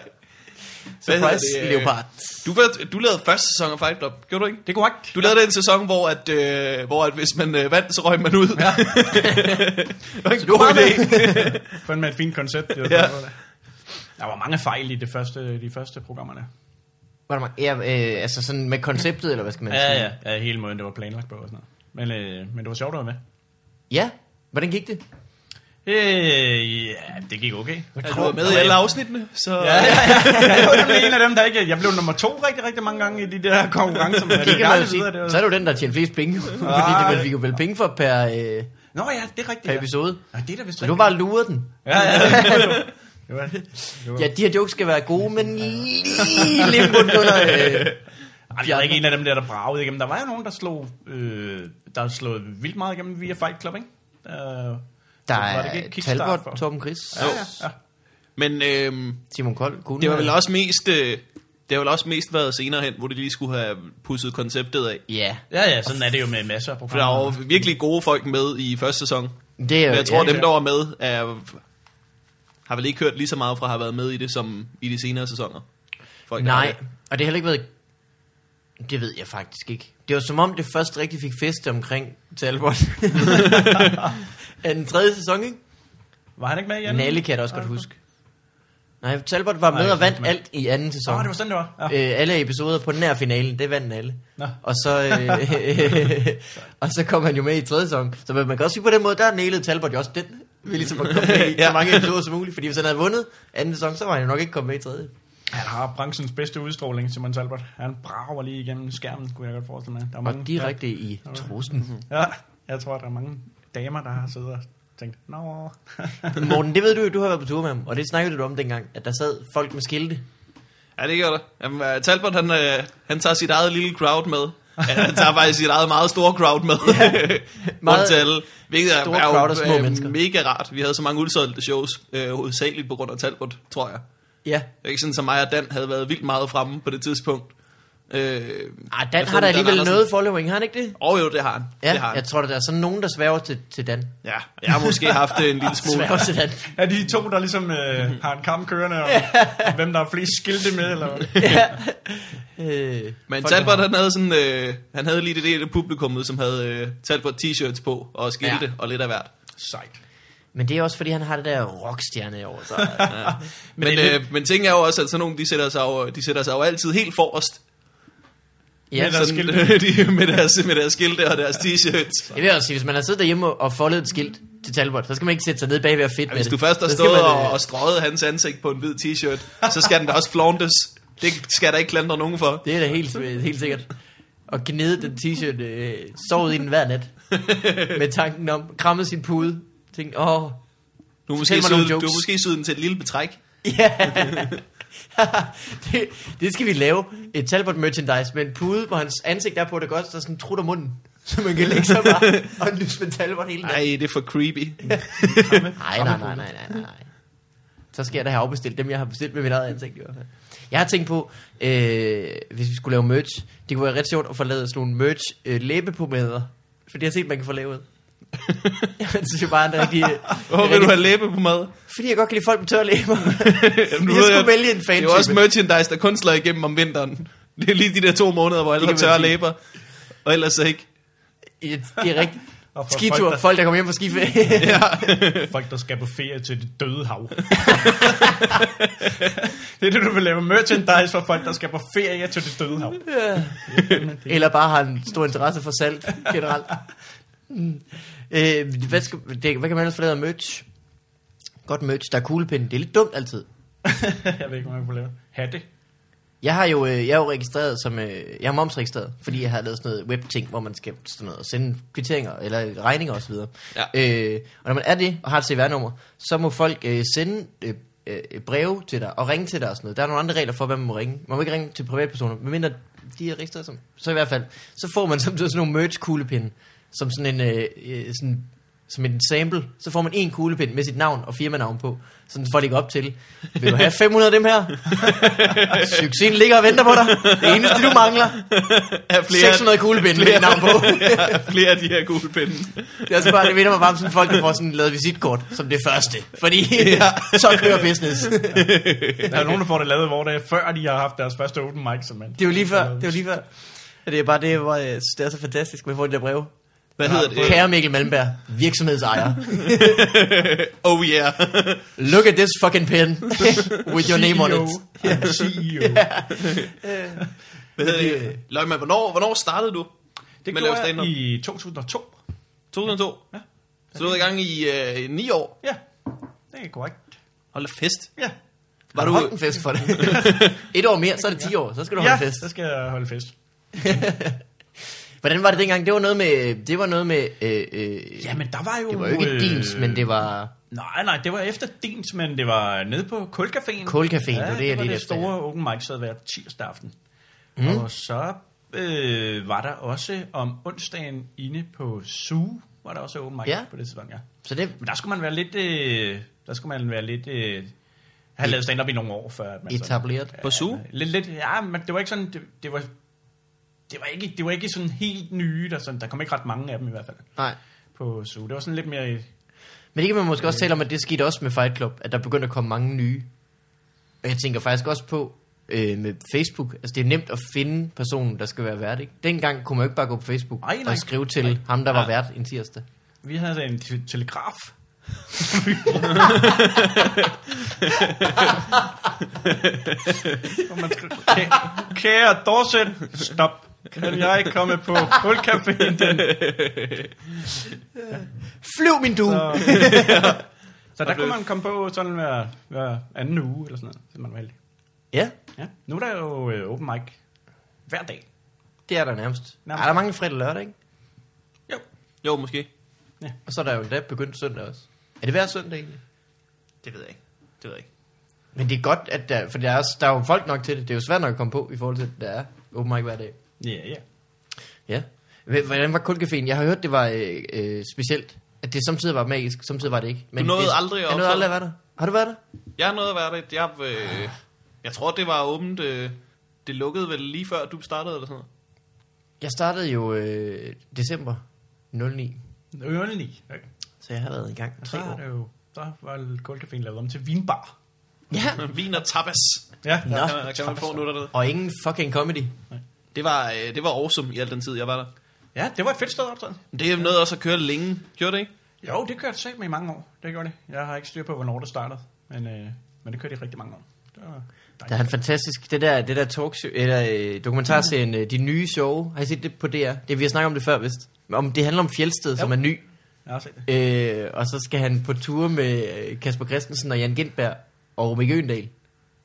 Surprise, det? leopard. Du, var- du lavede første sæson af Fight Club, gjorde du ikke? Det er korrekt. Du lavede den sæson, hvor, at, øh, hvor at hvis man øh, vandt, så røg man ud. Ja. det var en god idé. Fandt med et fint koncept. Det var Ja. ja. Der var mange fejl i det første, de første programmer der. Var der, ja, øh, altså sådan med konceptet, eller hvad skal man sige? Ja, ja, ja, hele måden, det var planlagt på og sådan noget. Men, øh, men det var sjovt at være med. Ja, hvordan gik det? Øh, ja, det gik okay. Ja, du var med i alle afsnittene, så... Ja, ja, ja. Jeg var nemlig en af dem, der ikke... Jeg blev nummer to rigtig, rigtig mange gange i de der konkurrencer. Men Det kan jeg man jo aldrig sige. videre, det var- Så er du den, der tjener flest penge. Fordi Ah, det, man fik jo vel penge for per, øh, Nå ja, det er rigtigt. per Ja. episode. Ja, det er da vist Så du bare lurer den. Ja, ja, ja. Det var, det var, Ja, de her jokes skal være gode, men lige limboen under... Øh, Ej, jeg er ikke en af dem der, der bragede igennem. Der var jo nogen, der slog, øh, der slog vildt meget igennem via Fight Club, ikke? Uh, der Var det er Talbot, for? Torben Chris, ja, ja, ja. Men øhm, Simon Kold, Kuhn. det var vel også mest... Øh, det har vel også mest været senere hen, hvor de lige skulle have pusset konceptet af. Ja, Ja, ja, sådan er det jo med masser af For der programmer. var jo virkelig gode folk med i første sæson. det er Men jeg tror, ja, dem, der var med, er, har vel ikke hørt lige så meget fra at have været med i det, som i de senere sæsoner. Folk, Nej, har- og det har heller ikke været... Det ved jeg faktisk ikke. Det var som om, det først rigtig fik fest omkring Talbot. af den tredje sæson, ikke? Var han ikke med igen? Nalle kan jeg da også godt huske. Nej, Talbot var Nej, med og vandt men- alt i anden Nå, sæson. det var sådan, det var. Ja. øh, alle episoder på den her finalen, det vandt alle. Nå. Og så, øh, og så kom han jo med i tredje sæson. Så man kan også sige på den måde, der nælede Talbot jo også den. Ved ligesom at komme med i Ja. så mange episoder som muligt. Fordi hvis han havde vundet anden sæson, så var han jo nok ikke kommet med i tredje. Han har branchens bedste udstråling, Simon Talbot. Han brager lige igennem skærmen, kunne jeg godt forestille mig. Der er Og direkte i trussen. Ja, jeg tror, der er mange damer, der har siddet og tænkt, nå... Morten, det ved du jo, du har været på tur med ham. Og det snakkede du om dengang, at der sad folk med skilte. Ja, det gør der. Jamen, uh, Talbot, han, uh, han tager sit eget lille crowd med. Ja, han tager faktisk sit eget meget store crowd med. Meget Meget til alle. Hvilket er, store er crowd af små øh, mennesker. mega rart. Vi havde så mange udsolgte shows, øh, hovedsageligt på grund af Talbot, tror jeg. Ja. Det er ikke sådan, som mig og Dan havde været vildt meget fremme på det tidspunkt. Øh, Ej, Dan har da alligevel Andersen- noget following, har han ikke det? Åh jo, det har han. Ja, det har han. jeg tror, der er sådan nogen, der sværger til, til Dan. Ja, jeg har måske haft det en lille smule. Sværger til Dan. Er de to, der ligesom øh, har en kamp kørende, og, og hvem der er flest skilte med, eller hvad? ja. øh, Men Talbot, der- han havde sådan, øh, han havde lige det del af publikummet, som havde øh, Talbot t-shirts på, og skilte Ja. ja. og lidt af hvert. Sejt. Men det er også, fordi han har det der rockstjerne over sig. Men, Men men, øh, men ting er jo også, at sådan nogle, de sætter sig jo, de sætter sig jo altid helt forrest. Ja, Men der- så, skilte. de, med, deres, med deres skilte og deres t-shirts. jeg vil også sige, hvis man har siddet derhjemme og foldet et skilt til Talbot, så skal man ikke sætte sig ned bagved og fedt med Hvis du først har stået man, og, øh, og strøget hans ansigt på en hvid t-shirt, så skal den da også flauntes. Det skal der ikke klandre nogen for. Det er da helt, helt sikkert. Og gnide den t-shirt, øh, sovet i den hver nat. med tanken om, krammet sin pude. Tænkte, åh, Du har Fortæl måske, syet, du måske syet den til et lille betræk. Ja. det, det skal vi lave. Et Talbot merchandise med en pude, hvor hans ansigt er på, det godt, så sådan trut om munden. Så man kan lægge sig bare og lyse med Talbot hele dagen. Nej, det er for creepy. Nej, nej, nej, nej, nej, nej, nej. Så skal jeg da have afbestilt dem, jeg har bestilt med mit eget ansigt i hvert fald. Jeg har tænkt på, øh, hvis vi skulle lave merch, det kunne være ret sjovt at få lavet sådan nogle merch øh, læbepomade. Fordi jeg har set, man kan få lavet. Jeg synes jo bare, at det er rigtig... Hvor vil du have læbe på mad? Fordi jeg godt kan lide folk med tørre læber. Jamen, jeg skulle vælge en fan Det er jo også merchandise, der kun slår igennem om vinteren. Det er lige de der to måneder, hvor alle har tørre læber. Og ellers ikke. Ja, det er rigtigt. Og for Skitur, folk, der- folk der kommer hjem på skiferie. Folk, der skal på ferie til det døde hav. det er det, du vil lave merchandise for folk, der skal på ferie til det døde hav. Eller bare har en stor interesse for salt generelt. Mm. Øh, hvad, skal, det, hvad kan man ellers få lavet af merch? Godt merch. Der er kuglepinde. Det er lidt dumt altid. jeg ved ikke, hvad man kan lave. Hatte. Jeg har jo, øh, jeg er jo registreret som, øh, jeg er momsregistreret, fordi jeg har lavet sådan noget webting, hvor man skal sådan noget, sende kvitteringer eller regninger osv. Ja. Øh, og når man er det og har et CVR-nummer, så må folk øh, sende øh, øh, breve til dig og ringe til dig og sådan noget. Der er nogle andre regler for, hvad man må ringe. Man må ikke ringe til privatpersoner, medmindre de er registreret som. Så i hvert fald, så får man samtidig sådan nogle merch kuglepinde, som sådan en, øh, øh, sådan, som en sample. Så får man en kuglepind med sit navn og firmanavn på. Sådan får ikke op til. Vil du have 500 af dem her? Succesen ligger og venter på dig. Det eneste, du mangler. Er 600 kuglepinde med dit navn på. flere af de her gulpinde. Det er også bare, det minder mig bare om sådan folk, der får sådan lavet visitkort som det første. Fordi så kører business. Der er nogen, der får det lavet, hvor det før, de har haft deres første open mic. Som man, Det er jo lige før. Det er jo lige før. Og Det er bare det, hvor synes, det er så fantastisk, at få de der breve. Hvad hedder det? Kære Mikkel Malmberg, virksomhedsejer. Oh yeah. Look at this fucking pen with your name on it. Yeah. CEO. Hvad hedder det? Løgman, hvornår, hvornår startede du? Det med gjorde jeg i 2002. 2002? Ja. Så du er i gang i øh, 9 år? Ja, det er korrekt. Hold fest. Ja, Var Var du du- holdt en fest for det? Et år mere, så er det 10 år. Så skal du holde ja fest. så skal jeg holde fest. Hvordan var det dengang? Det var noget med... Det var noget med øh, øh, Jamen, der var jo... det var jo ikke øh, Dins, men det var... Nej, nej, det var efter Dins, men det var nede på Kulcaféen. Kulcaféen, ja, det var det, jeg det var ledte det efter, store open mic, så hver tirsdag aften. Mm. Og så øh, var der også om onsdagen inde på Zoo, var der også open mic Ja. på det tidspunkt, ja. Så det Men der skulle man være lidt... Øh, der skulle man være lidt... Øh, have lavet stand-up i nogle år, før at man etableret. På Zoo? Lidt, lidt, ja, men det var ikke sådan... Det, det var, det var ikke, det var ikke sådan helt nye, der, sådan, der kom ikke ret mange af dem i hvert fald Nej. på Zoo. Det var sådan lidt mere... Men det kan man måske også tale om, at det skete også med Fight Club, at der begyndte at komme mange nye. Og jeg tænker faktisk også på øh, med Facebook. Altså det er nemt at finde personen, der skal være vært. Ikke? Dengang kunne man jo ikke bare gå på Facebook Ej, nej. og skrive til Nej. ham, der var Ja. vært en tirsdag. Vi havde en te- telegraf. Hvor man skrev, "Kæ- Kære Dorset, stop. Kan jeg komme på kulcaféen den? Flyv min du! Så, så der kunne man komme på sådan hver, hver anden uge, eller sådan noget, hvis man var heldig. Ja, Ja. Nu er der jo øh, open mic hver dag. det er der nærmest. Nærmest. Er der mange fredag og lørdag, ikke? Jo. Jo, måske. Og så er der jo endda begyndt søndag også. Er det hver søndag egentlig? Det ved jeg ikke. Det ved jeg ikke. Men det er godt, at der, for der er, også- der er jo folk nok til det. Det er jo svært nok at komme på, i forhold til, at der er open mic hver dag. Ja, ja. Ja. H- Hvordan var kulcaféen? Jeg har hørt, det var øh, øh, specielt. At det samtidig var magisk, samtidig var det ikke. Du nåede det, aldrig at Jeg nåede aldrig at være der. Har du været der? Jeg har noget at være det. Jeg, øh, jeg tror, det var åbent. Øh, det lukkede vel lige før du startede, eller sådan noget. Jeg startede jo øh, december 09. Ørne 9. Okay. Så jeg har været i gang så tre er år. det jo, så var kulcaféen lavet om til vinbar. Ja. Vin og tapas. Ja, Nå. Der kan, kan man få nu dernede. Og ingen fucking comedy. Det var, øh, det var awesome i al den tid, jeg var der. ja det var et fedt sted at optræde. Det er noget også at køre længe. Gjorde det ikke? Jo, det kørte sagt med i mange år. Det gjorde det. Jeg har ikke styr på, hvornår det startede. Men, øh, men det kørte i rigtig mange år. Det var Der er en fantastisk, det der, det der talkshow, eller øh, dokumentarserien, øh, De Nye Show. Har I set det på DR? Det, vi har snakket om det før, vist. Om, det handler om Fjeldsted, som Jo. er ny. Jeg har set det. Øh, og så skal han på tur med Kasper Christensen og Jan Gindberg og Mikke Øgendal.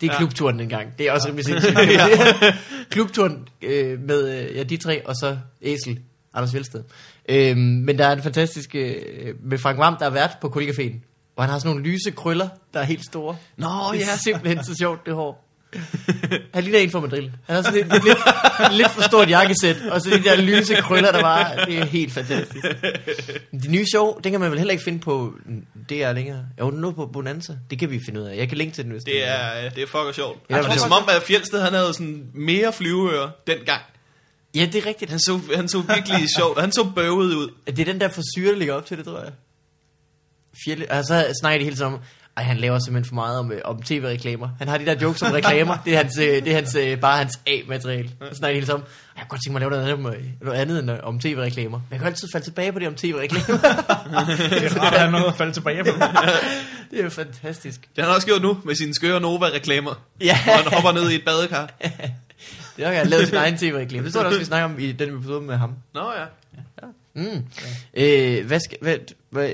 Det er Ja. ja. klubturen dengang. Det er også rimelig sindssygt. klubturen øh, med øh, ja, de tre, og så Æsel, Anders Fjeldsted. Øh, men der er en fantastisk øh, med Frank Vam, der er vært på Kollegaféen. Og han har sådan nogle lyse krøller, der er helt store. Nå, det er simpelthen så sjovt, det hår. Han ligner en fra Madrid. Han har sådan lidt, lidt, lidt for stort jakkesæt, og så de der lyse krøller, der var, det er helt fantastisk. De nye show, den kan man vel heller ikke finde på DR længere. Jo, nu på Bonanza. Det kan vi finde ud af. Jeg kan linke til den, hvis Det er, det er fucker sjovt. Ja, det er det- som om, at Fjeldsted han havde sådan mere flyveører dengang. Ja, det er rigtigt. Han så, han så virkelig sjovt. Han så bøvet ud. Det er den der forsyre, der ligger op til det, tror jeg. Fjelle, og så snakker de hele tiden om, ej, han laver simpelthen for meget om, øh, om tv-reklamer. Han har de der jokes om reklamer. det er hans, øh, det er hans, øh, bare hans A-materiale. Han snakker hele tiden om, "Ej, jeg kunne godt tænke mig at lave noget andet, om, øh, noget andet end øh, om tv-reklamer. Men jeg kan altid falde tilbage på det om tv-reklamer. Det er rart at have noget at falde tilbage på. det er jo fantastisk. Det har han også gjort nu med sine skøre Nova-reklamer. Ja. Hvor han hopper ned i et badekar. Det har jeg lavet sin egen tv-reklame. Det står der også, vi snakker om i den episode med ham. Nå ja. Mm. Øh, hvad skal, hvad, hvad,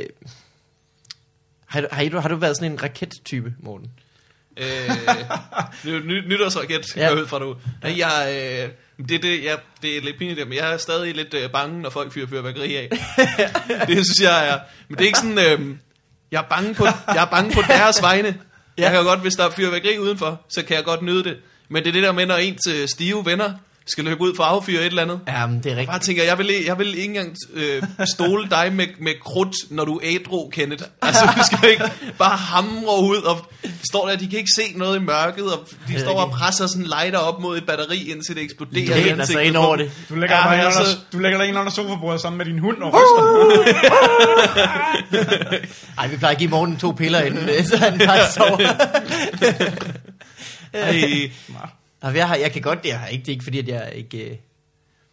har, du, har, I, har du været sådan en rakettype, Morten? Øh, det er et ny, nytårsraket, Ja. ja. jeg ud fra du. Nej, jeg, øh, det, det, jeg, det er lidt pinligt, men jeg er stadig lidt øh, bange, når folk fyrer fyrværkeri af. det synes jeg er... Men det er ikke sådan... Øh, jeg er bange på, jeg er bange på deres vegne. Ja. Jeg kan jo godt, hvis der er fyrværkeri udenfor, så kan jeg godt nyde det. Men det er det der med, når ens øh, stive venner skal løbe ud for at affyre et eller andet. Ja, men det er Jeg rigtigt. bare tænker, jeg vil, jeg vil ikke engang øh, stole dig med, med krudt, når du er ædru, Kenneth. Altså, du skal ikke bare hamre ud, og de står der, de kan ikke se noget i mørket, og de står og presser sådan en lighter op mod et batteri, indtil det eksploderer. De i læner sig ansigtet ind over det. Du lægger, Ja, dig altså- under, du lægger dig ind under sofabordet sammen med din hund og ryster. Ej, vi plejer at give Morten to piller inden, øh, så han faktisk sover. Ej, Og jeg, har, jeg kan godt, det er ikke, det er ikke fordi, at jeg ikke øh,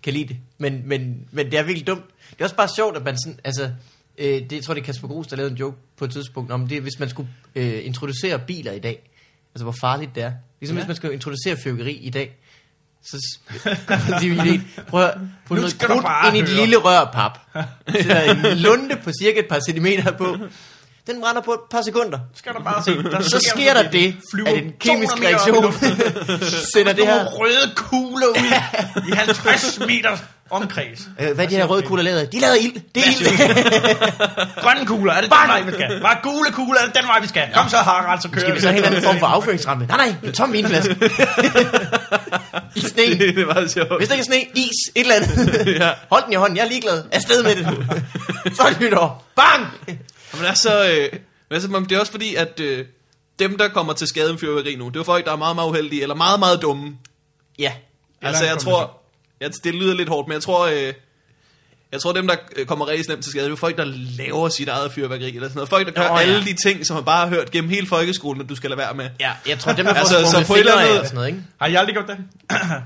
kan lide det. Men, men, men det er virkelig dumt. Det er også bare sjovt, at man sådan, altså, øh, det, jeg tror, det er Kasper Gros, der lavede en joke på et tidspunkt, om det, hvis man skulle øh, introducere biler i dag, altså hvor farligt det er. Ligesom ja. Hvis man skulle introducere fyrværkeri i dag, så s- kommer de jo ideen, prøv at Nu noget krudt ind i et lille rørpap. Sætter en lunde på cirka et par centimeter på. Den brænder på et par sekunder. Skal du bare se. Der Så sker der det, flyver at en kemisk 200 meter op i reaktion sender det her røde kugler ud i 50 meter omkreds. Øh, hvad er de her røde kugler lavet af? De er lavet af ild. Det er ild. Grønne kugler, er det den vej, vi skal? Bare gule kugler, er det den vej, vi skal? Kom så, Harald, så kører Skal vi så have en form for affyringsramme? Nej, nej, en tom vinflaske. I sne. det er meget sjovt. Hvis der ikke er sne, is, et eller andet. Ja. Hold den i hånden, jeg er ligeglad. Afsted med det. Så er det nytår. Bang! Men det er så... Øh, men altså, men det er også fordi, at øh, dem, der kommer til skade med fyrværkeri nu, det er folk, der er meget, meget uheldige, eller meget, meget dumme. Ja. Altså, jeg tror... Ja, det lyder lidt hårdt, men jeg tror... Øh, jeg tror, dem, der øh, kommer rigtig slemt til skade, det er folk, der laver sit eget fyrværkeri, eller sådan noget. Folk, der gør Nå, oh, ja. alle de ting, som man bare har hørt gennem hele folkeskolen, at du skal lade være med. Ja, jeg tror, dem der får Altså, altså, så på et eller andet- sådan noget, ikke? Har I aldrig gjort det?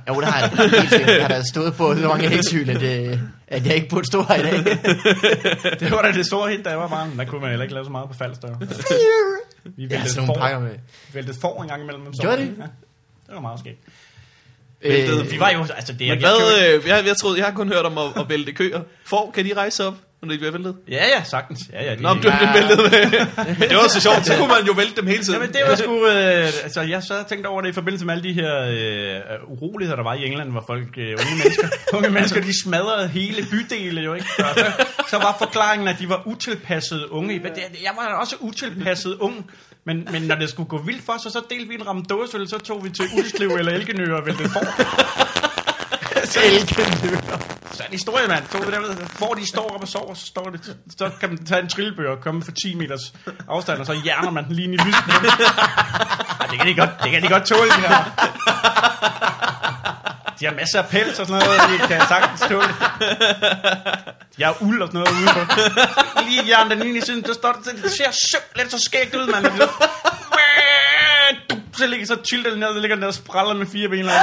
Jo, det har jeg. Helt. Jeg har da stået på så mange hæksyl, at, øh, at jeg ikke burde stå her i dag. Det var da det store hit, da jeg var barn. Der kunne man heller ikke lave så meget på falster. Vi Jeg væltede pakker for, med. væltede for en gang imellem. Gjorde det? Ja, det var meget skægt. Øh, Vi var jo, altså det er... Men jeg hvad, øh, jeg, jeg, troede, jeg har kun hørt om at, at vælte køer. For, kan de rejse op, når de bliver væltet? Ja, ja, sagtens. Ja, ja, de, Nå, men du ja. væltet med. Men det var så sjovt, så kunne man jo vælte dem hele tiden. Jamen det var sgu, øh, altså jeg og tænkte over det i forbindelse med alle de her øh, uroligheder, der var i England, hvor folk, øh, unge mennesker, unge mennesker, de smadrede hele bydele jo, ikke? Og så, så var forklaringen, at de var utilpassede unge. Jeg var også utilpasset ung, men, men når det skulle gå vildt for sig, så delte vi en ramme dåsøl, så tog vi til Ulslev eller Elgenø og væltede for. Elkenøer. Så er det historie, mand. Så der, hvor de står op og sover, så, står det, så kan man tage en trillebør og komme for 10 meters afstand, og så hjerner man den lige i lysen. Ej, det kan de godt, det kan de godt tåle, de her. De har masser af pels og sådan noget, de kan sagtens tåle det. De har uld og sådan noget udenfor. Lige hjerne den ene i siden, der står det, det ser simpelthen så skægt ud, mand. Så ligger så childer ned, der ligger den der og spræller med fire ben. Og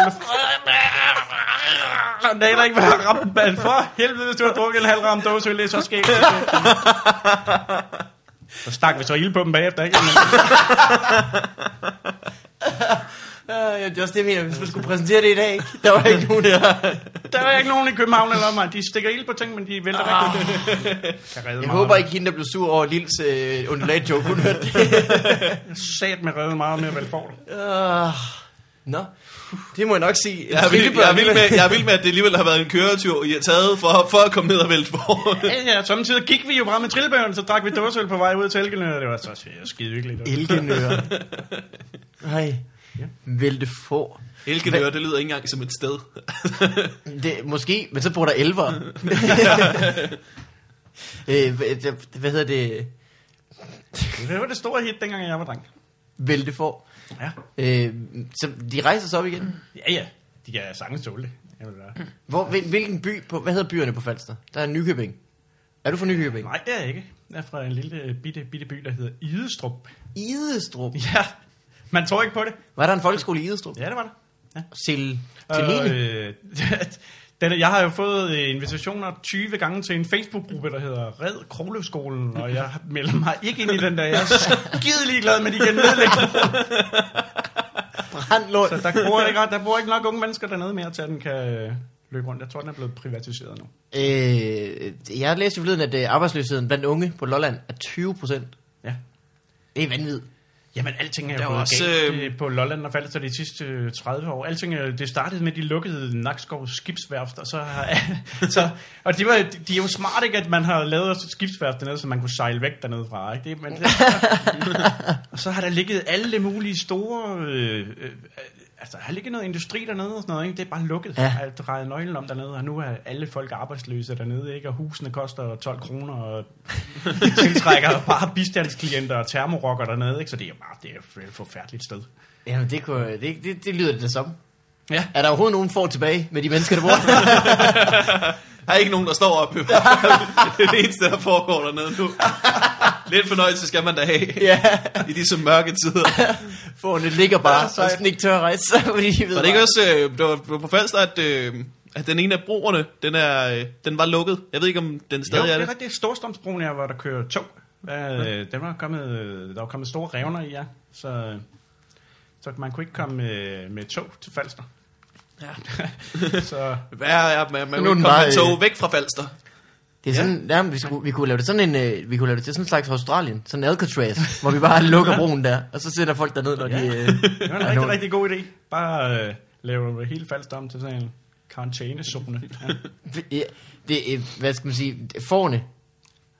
det er heller ikke været ramt mand. For helvede, hvis du har drukket en halv ram dåse, det er så skægt. Så stak vi så ild på dem bagefter, ikke? Uh, ja, det er også det, jeg mener, hvis man skulle præsentere det i dag. Der var ikke nogen, der... der er ikke nogen i København eller mig. De stikker ild på ting, men de vælter ah. rigtig. Kan redde Jeg meget. håber ikke, hende, der blev sur over Lils øh, undulat-joke, hun hørte det. Sat med redde meget mere vel for det. Uh, Nå, det må jeg nok sige. Jeg er, vild, jeg, er vild med, jeg er vild med, at det alligevel har været en køretur, I har taget for, for at komme ned og vælte for. Ja, ja, samtidig gik vi jo bare med trillebøren, så drak vi dåseøl på vej ud til Elgenø, og det var så skide hyggeligt. Elgenøer. Nej. Vælte få. Elgenør, det lyder ikke engang som et sted. Det, måske, men så bor der elver. øh, hvad, hedder det? Det var det store hit, dengang jeg var dreng. Vælte få. Ja, Øh, så de rejser sig op igen. ja, ja. De kan sagtens tåle det. Jeg vil. Hvor, hvil- hvilken by, på, hvad hedder byerne på Falster? Der er Nykøbing. Er du fra Nykøbing? Nej, det er jeg ikke. er fra en lille bitte, bitte by, der hedder Idestrup. Idestrup. Ja, man tror ikke på det. Var der en folkeskole i Idestrup? Ja, det var der. Ja. Til, til øh, den, jeg har jo fået øh, invitationer 20 gange til en Facebook-gruppe, der hedder Red Krogløvskolen, og jeg melder mig ikke ind i den der. Jeg er skide ligeglad med, de kan. Brandlund. Så der bor, ikke, der bor ikke nok unge mennesker dernede mere til, at den kan øh, løbe rundt. Jeg tror, den er blevet privatiseret nu. Øh, jeg læste jo forleden, at øh, arbejdsløsheden blandt unge på Lolland er 20 procent. Ja. Det er vanvittigt. Jamen, alting er Der jo er gået også, galt øh, øh, på Lolland og faldet til de sidste øh, 30 år. Alting, er- det startede med, at de lukkede Nakskov skibsværft, og så, har, så og de, var, de er jo smart, ikke, at man har lavet et skibsværft dernede, så man kunne sejle væk dernede fra. Ikke? Det, men, det, og så har der ligget alle mulige store... Øh, øh, altså, der har ligget noget industri dernede og sådan noget, ikke? Det er bare lukket. Ja. Ja. At dreje nøglen om dernede, og nu er alle folk arbejdsløse dernede, ikke? Og husene koster 12 kroner, og tiltrækker bare bistandsklienter og termorokker dernede, ikke? Så det er bare det er et forfærdeligt sted. Jamen, det, kunne, det, det, det lyder det som. Ja. Er der overhovedet nogen får tilbage med de mennesker, der bor? Der er ikke nogen, der står op. det er det eneste, der foregår dernede nu. Lidt fornøjelse skal man da have ja, i disse mørke tider. fårene ligger bare Ja, og sejt. sådan ikke tør at rejse sig, fordi de ved Var det ikke også øh, det var, det var på Falster, at, øh, at den ene af broerne, den, er, øh, den var lukket? Jeg ved ikke, om den Jo, stadig det er er det. rigtigt. Storstrømsbroen her, hvor der kører tog. Øh, den var kommet, der var kommet store revner i, ja. Så, så man kunne ikke komme med, med tog til Falster. Ja. så Hvad er man, man Nu er den komme med tog væk fra Falster? Det er sådan, ja. vi, skulle, vi kunne lave det sådan en, øh, vi kunne lave det til sådan en slags Australien, sådan en Alcatraz, hvor vi bare lukker broen der, og så sætter folk derned, når Ja. de... Øh, det var en er rigtig, nogen- rigtig god idé. Bare øh, lave hele Falster om til sådan en karantænezone. Ja. Ja, det, øh, hvad skal man sige, forne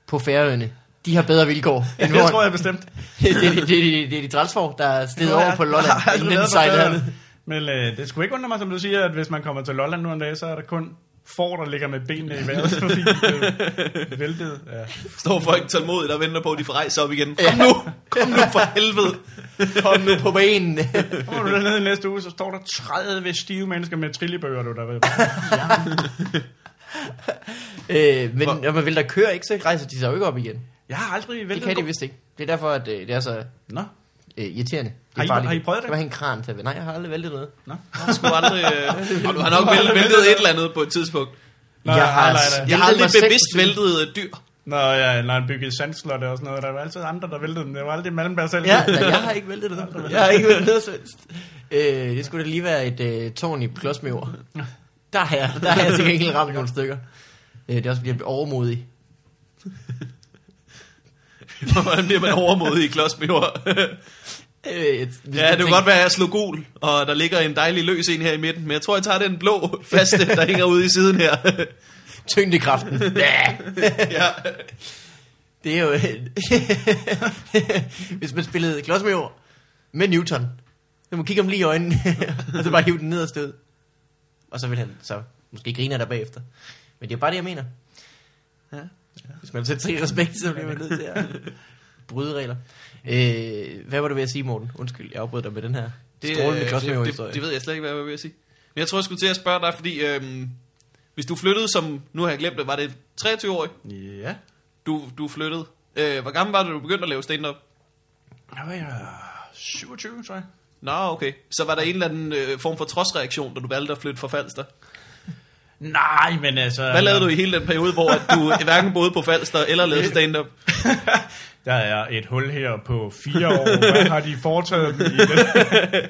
på færøerne, de har bedre vilkår end det vor- tror jeg bestemt. det, det, det, det, det er de trælsfor, der er stedet over på Lolland, inden den sejlede. Men øh, det skulle ikke undre mig, som du siger, at hvis man kommer til Lolland nu en dag, så er der kun får, der ligger med benene i vejret, fordi det er væltet. Ja. Står folk tålmodigt og venter på, at de får rejse op igen. Kom nu! Kom nu for helvede! Kom nu på banen. Kommer du dernede i næste uge, så står der 30 stive mennesker med trillebøger, du der ved. øh, men når man vil der køre ikke, så rejser de sig jo ikke op igen. Jeg har aldrig Det væltet kan de vist ikke. Det er derfor, at øh, det er så Nå, øh, irriterende. Det Har I- har I prøvet det? Du har en kran til Nej, jeg har aldrig væltet noget. nå. Jeg skulle aldrig... Øh, du har nok væltet, væltet et eller andet på et tidspunkt. Nå, jeg har, nej, nej, nej. Jeg har aldrig bevidst væltet øh, dyr. Nå, ja, når han byggede sandslotte og sådan noget, der var altid andre, der væltede dem. Det var aldrig Malmberg selv. Ja, nej, jeg har ikke væltet noget. Jeg har ikke væltet noget helst. Øh, det skulle da lige være et øh, tårn i klodsmøver. Der har jeg, der har jeg til gengæld ramt nogle stykker. Øh, det er også fordi, jeg bliver overmodig. Hvordan bliver man overmodig i klodsmøver? Øh, ja, det tænker- godt være, at jeg slog gul, og der ligger en dejlig løs en her i midten. Men jeg tror, jeg tager den blå faste, der hænger ude i siden her. Tyngdekraften. Ja. ja. Det er jo... Hvis man spillede klodsmøver med Newton, så må kigge ham lige i øjnene, og så bare hive den ned og stød. Og så vil han så måske grine dig bagefter. Men det er bare det, jeg mener. Ja. Hvis man sig i respekt, så bliver man nødt til at bryde regler. Øh, hvad var du ved at sige, Morten? Undskyld, jeg afbrød dig med den her Det, strålende øh, det, klodsmøver-historie. det, det ved jeg slet ikke, hvad jeg vil sige. Men jeg tror, jeg skulle til at spørge dig, fordi øhm, hvis du flyttede som, nu har jeg glemt det, var det 23-årig, Ja. du, du flyttede. Øh, hvor gammel var du, du begyndte at lave stand-up? Der var jeg 27, tror jeg. Nå, okay. Så var der en eller anden øh, form for trodsreaktion, da du valgte at flytte fra Falster. Nej, men altså... Hvad lavede du i hele den periode, hvor at du hverken boede på Falster eller lavede stand-up? Der er et hul her på fire år. Hvad har de foretaget dem i det?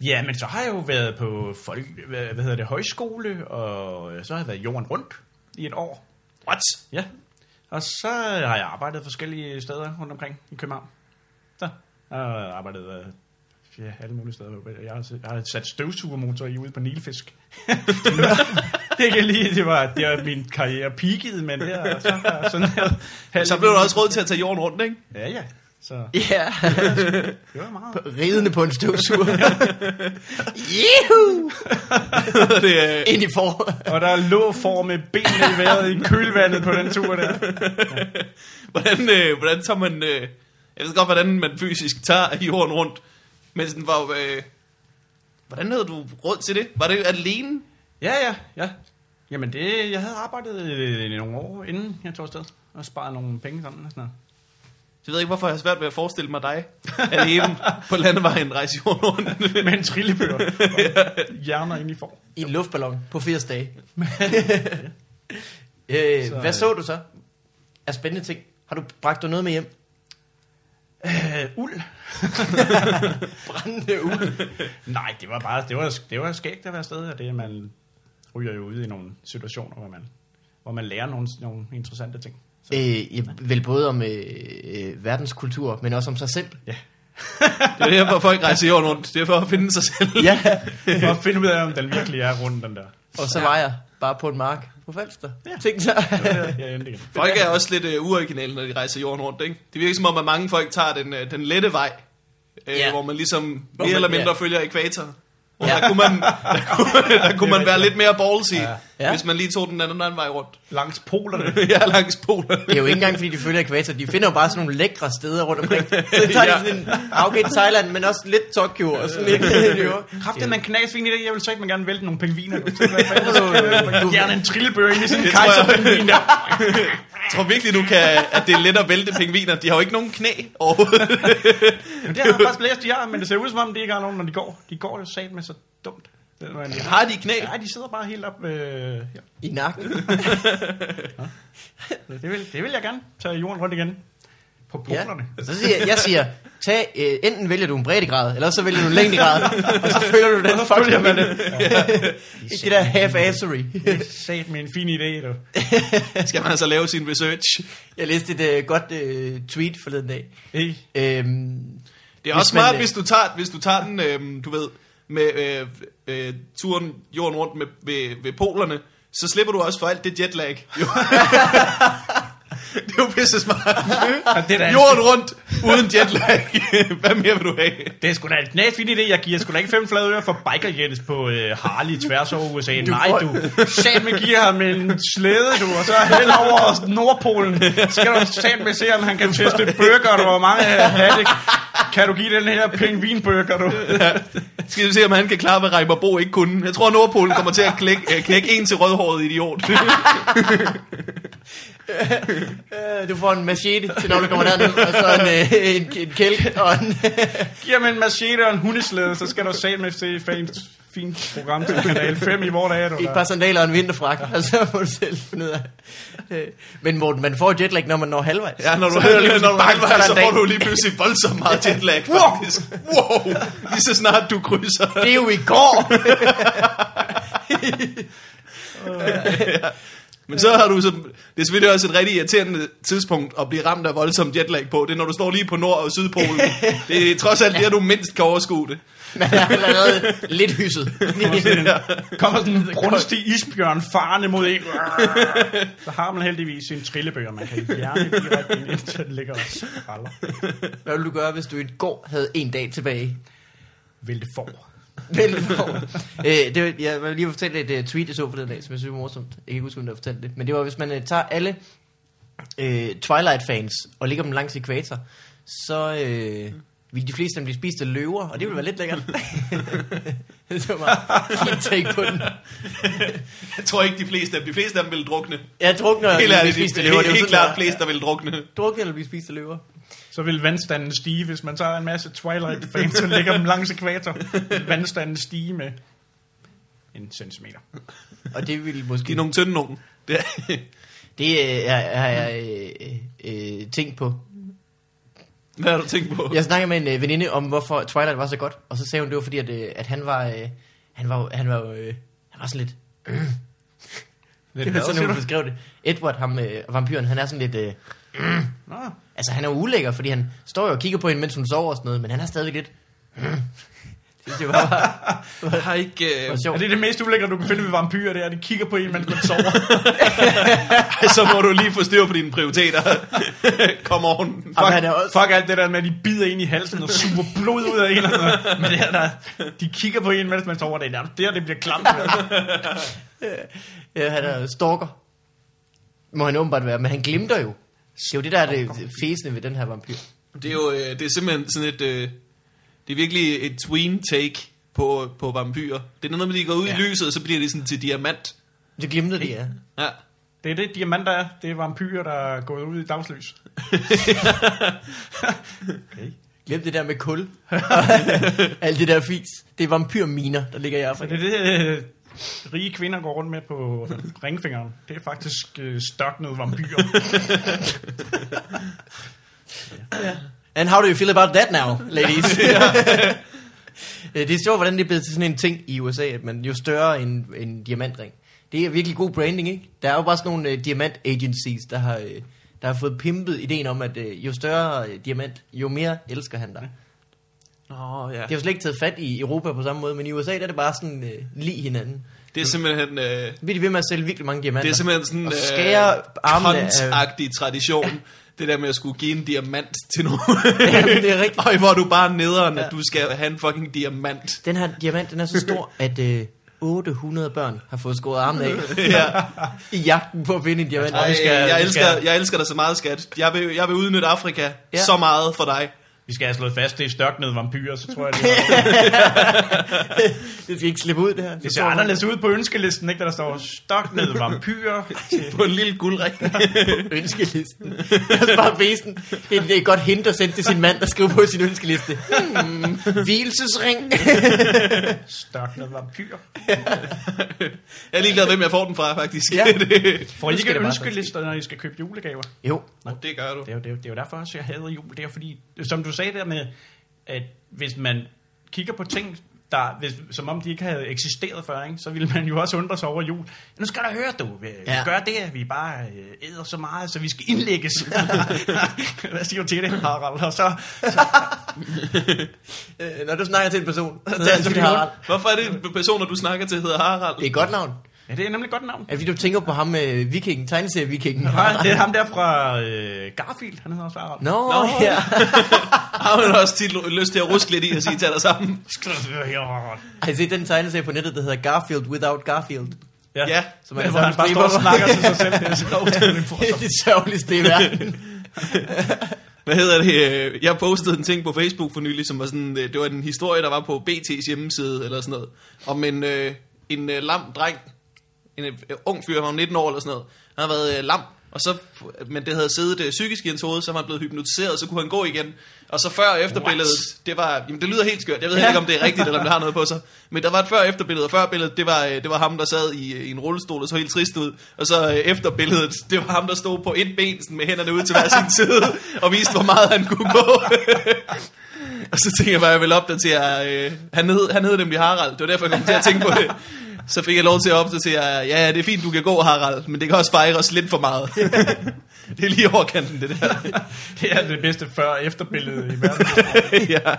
ja, men så har jeg jo været på folk, hvad, hedder det, højskole, og så har jeg været jorden rundt i et år. What? Ja. Og så har jeg arbejdet forskellige steder rundt omkring i København. Så jeg har arbejdet øh, ja, alle mulige steder. Jeg har, jeg har sat støvsugermotor i ude på Nilfisk. det kan lige, det var, det var min karriere peakede, men det er så, sådan her, Så blev du også råd til at tage jorden rundt, ikke? Ja, ja. Så Ja, det var meget. ridende på en støvsuger. Juhu! det, Ind i for. Og der lå for med benene i vejret i kølvandet på den tur der. hvordan, øh, hvordan tager man... Øh, jeg ved godt, hvordan man fysisk tager jorden rundt. Men sådan var... Øh, hvordan havde du råd til det? Var det alene? Ja, ja, ja. Jamen det, jeg havde arbejdet øh, i nogle år, inden jeg tog afsted, og sparet nogle penge sammen og sådan noget. Så jeg ved ikke, hvorfor jeg har svært ved at forestille mig dig alene på landevejen rejse jorden rundt. Med en trillebør og hjerner ind i for. I en luftballon på 80 dage. øh, Så, hvad så du så? Er spændende ting. Har du bragt du noget med hjem? Øh, uld? Brændende uld. Nej, det var bare, det var, det var skægt at være afsted, og det er, man ryger jo ud i nogle situationer, hvor man, hvor man lærer nogle, nogle interessante ting. Så, Øh, ja, vel både om øh, øh, verdenskultur, men også om sig selv. ja. Det er derfor, folk rejser jorden rundt. Det er for at finde sig selv. Ja, For at finde ud af, om den virkelig er rundt, den der. og så var jeg bare på en mark på Falster. Ja. Tænk så. Folk er også lidt uh, uoriginale, når de rejser jorden rundt. Ikke? Det virker som om, at mange folk tager den, uh, den lette vej, uh, Ja. hvor man ligesom mere man- eller mindre ja. følger ekvator. Ja. der kunne man, der kunne, der kunne man være lidt mere ballsy, Ja. Ja. hvis man lige tog den anden, anden vej rundt. Langs polerne. ja, langs polerne. Det er jo ikke engang, fordi de følger ekvator. De finder jo bare sådan nogle lækre steder rundt omkring. Så tager Ja. de sådan en, okay, Thailand, men også lidt Tokyo og sådan lidt. Jo. Kraft, den er en knasfin idé. Jeg vil sagt, man gerne vælte nogle pingviner. Du, så, Du- gerne en trillebør ind i sådan en Det kejserpingvin der. Jeg tror virkelig, du kan, at det er let at vælte pingviner. De har jo ikke nogen knæ overhovedet. Men det har jeg faktisk læst, de har, men det ser ud som om, de ikke har nogen, når de går. De går jo sat med så dumt. Det er, de Har de knæ? Nej, de sidder bare helt op. Øh, ja. I nakken. det, vil, det vil jeg gerne tage jorden rundt igen. På Ja. polerne. Så siger jeg, jeg siger, tag, øh, enten vælger du en breddegrad, eller så vælger du en længdegrad, og så følger du den. Fuck følger man det. Ikke det der half-assery. Sat med en fin idé, du. Skal man altså lave sin research? Jeg læste et øh, godt øh, tweet forleden dag. Hey. Øhm, Det er Hvis også man, smart, øh, hvis du tager, hvis du tager den, øhm, du ved, med øh, øh, turen jorden rundt med, ved, ved polerne, så slipper du også for alt det jetlag. Jo. det er jo pisse smart. Det, er Jorden rundt, uden jetlag. Hvad mere vil du have? det er sgu da en knasfin idé. Jeg giver sgu da ikke fem flade øre for biker Jens på øh, Harley tværs over USA. Du Nej, får- du. Sat med giver ham en slæde, du. Og så hen over Nordpolen. Skal du sat med se, om han kan teste burger, du. Hvor mange hatte kan du give den her pingvinburger, du. Skal vi se, om han kan klare, hvad Reimer Bo ikke kunne. Jeg tror, Nordpolen kommer til at knække, knække en til rødhåret idiot. øh, du får en machete til, når du kommer derned, og så en, øh, en, en kælk og en... Giver man en machete og en hundeslæde, så skal du sat med se fint, fint program til Kanal 5 i hvor der er du. et par sandaler og en vinterfrak, og så må du selv finde ud af. Øh, Men Morten, man får jetlag, når man når halvvejs. Ja, når du Så hører lige, det når du halvvejs, så får dag. du lige pludselig voldsomt meget jetlag, faktisk. Wow! Lige så snart du krydser. Det er jo i går! Men så har du så, det er selvfølgelig også et rigtig irriterende tidspunkt at blive ramt af voldsom jetlag på. Det er, når du står lige på Nord- og Sydpolen. Det er trods alt det, du mindst kan overskue det. Man er allerede lidt hysset. Kommer sådan en brunstig isbjørn farne mod en. Så har man heldigvis sin trillebøger, man kan hjerne direkte ind, indtil den ligger og spraller. Hvad ville du gøre, hvis du i går havde en dag tilbage? Vil det for. For. øh, det, var- jeg vil lige fortælle et uh, tweet, jeg så forleden dag, som jeg synes var morsomt. Jeg kan ikke huske, om der fortalte det. Men det var, hvis man uh, tager alle uh, Twilight-fans og lægger dem langs ekvator, så uh, vil de fleste dem blive spist af løver, og det ville være lidt lækkert. det var meget fint take på den. Jeg tror ikke, de fleste af dem, de fleste af dem vil drukne. Drukner Helt eller blive spist af er løver. helt, helt klart flest, der vil drukne. Drukne eller blive spist af løver. Så vil vandstanden stige, hvis man tager en masse Twilight-fans og lægger dem langs ekvator. Vil vandstanden stige med en centimeter. Og det De måske... er nogle tynde nogen. Det er, Det øh, er jeg øh, øh, tænkt på. hvad har du tænkt på? Jeg snakkede med en øh, veninde om, hvorfor Twilight var så godt, og så sagde hun, det var fordi, at, øh, at han var, øh, han var, han var, øh, han var sådan lidt, det var sådan, hun beskrev det. Edward, ham, øh, vampyren, han er sådan lidt, øh, Nå, altså han er ulækker, fordi han står jo og kigger på hende, mens hun sover og sådan noget, men han er stadigvæk lidt, det synes jeg var, Jeg har ikke... var Øh, er det det mest ulækre, du kan finde ved vampyrer, det er, at de kigger på en, mens man sover. så må du lige få styr på dine prioriteter. Kom on. Fuck, Jamen, han er også- fuck alt det der med, at de bider ind i halsen og suger blod ud af en eller anden. Men det her, der, de kigger på en, mens man sover. Det er nærmest der, det bliver klamt. Ja, han er stalker. Må han åbenbart være, men han glimter jo. Det er jo det, der er det fæsende ved den her vampyr. Det er jo øh, det er simpelthen sådan et... Øh, det er virkelig et tween take på, på vampyrer. Det er noget med, de går ud ja. I lyset, og så bliver de sådan til diamant. Det glemte de, ja. Ja. Det er det, diamanter er. Det er vampyrer, der er gået ud i dagslys. okay. Glem det der med kul. Alt det der fis. Det er vampyrminer, der ligger i Så Afrika. det er det, øh, rige kvinder går rundt med på ringfingeren. Det er faktisk øh, størknede vampyrer. And how do you feel about that now, ladies? Øh, det er sjovt, hvordan det er blevet til sådan en ting i USA, at man jo større en, en diamantring. Det er virkelig god branding, ikke? Der er jo bare sådan nogle uh, diamant agencies, der har, uh, der har fået pimpet ideen om, at uh, jo større uh, diamant, jo mere elsker han dig. Nå, ja. Det er jo slet ikke taget fat i Europa på samme måde, men i USA der er det bare sådan uh, lige hinanden. Det er simpelthen... Øh, Vi er ved med at sælge virkelig mange diamanter. det er simpelthen sådan Og skære armene af- kontagtig tradition. Det der med at skulle give en diamant til nogen. Jamen, det er rigtigt. Og hvor du bare er nederen, Ja. at du skal have en fucking diamant. Den her diamant, den er så stor, at uh, 800 børn har fået skåret armen af ja. i jagten på at finde en diamant. Ej, skal- jeg, elsker, skal- jeg elsker dig så meget, skat. Jeg vil, jeg vil udnytte Afrika Ja. ja. så meget for dig. Vi skal have slået fast, det er størknede vampyrer, så tror jeg, det, er, Det skal ikke slippe ud, det her. det ser anderledes ud på ønskelisten, ikke? Der, der står størknede vampyrer. På en lille guldring. ønskelisten. Jeg skal bare vise den. Det er, det er et godt hint at sende til sin mand, der skriver på sin ønskeliste. Hmm, hvilesesring. Størknede vampyrer. Jeg er ligeglad, hvem jeg får den fra, faktisk. Ja. det, Får I ikke det ønskelister, når I skal købe julegaver? jo, det gør du. Det er, jo, det, er jo, det er jo derfor også, jeg hader jul. Det er fordi, som du sagde der med, at hvis man kigger på ting, der, hvis, som om de ikke havde eksisteret før, ikke? så ville man jo også undre sig over jul. Nu skal der høre, du. Vi, ja. Gør det, at vi bare øh, æder så meget, så vi skal indlægges. Hvad siger du til det, Harald? Og så, øh, når du snakker til en person, så er Harald. Hvorfor er det en person, du snakker til, hedder Harald? Det er et godt navn. Ja, det er nemlig et godt navn. Er fordi, du tænker på ham med vikingen, tegneserie-vikingen? Nej, det er ham der fra øh, Garfield, han hedder også Harald. Nå, Nå. ja. Har man også tit lyst til at ruske lidt i og sige, tag dig sammen. Har I set den tegneserie på nettet, der hedder Garfield Without Garfield? Ja. Som er Hvor han bare står og snakker til sig selv. Det er så utroligt det er det sørgeligste i verden. Hvad hedder det? øh, Jeg postede en ting på Facebook for nylig, som var sådan, øh, det var en historie, der var på BT's hjemmeside, eller sådan noget, om en, øh, en øh, lam dreng, en øh, ung fyr, han var 19 år eller sådan noget, han har været øh, lam, og så, men det havde siddet øh, psykisk i hans hoved, så var han blevet hypnotiseret, så kunne han gå igen. Og så før og efter What? billedet, det var, jamen det lyder helt skørt, jeg ved ja. ikke, om det er rigtigt, eller om det har noget på sig. Men der var et før og efter billede, og før billedet, det var, øh, det var ham, der sad i, øh, i en rullestol og så helt trist ud. Og så øh, efter billedet, det var ham, der stod på et ben sådan med hænderne ud til hver sin side, og viste, hvor meget han kunne gå. og så tænkte jeg bare, at jeg ville opdatere, øh, han, hed, han hed nemlig Harald, det var derfor, jeg kom til at tænke på det. Så fik jeg lov til at opdatere, ja, det er fint, du kan gå, Harald, men det kan også fejres lidt for meget. det er lige overkanten, det der. Det er det bedste før- og efterbillede i verden. ja.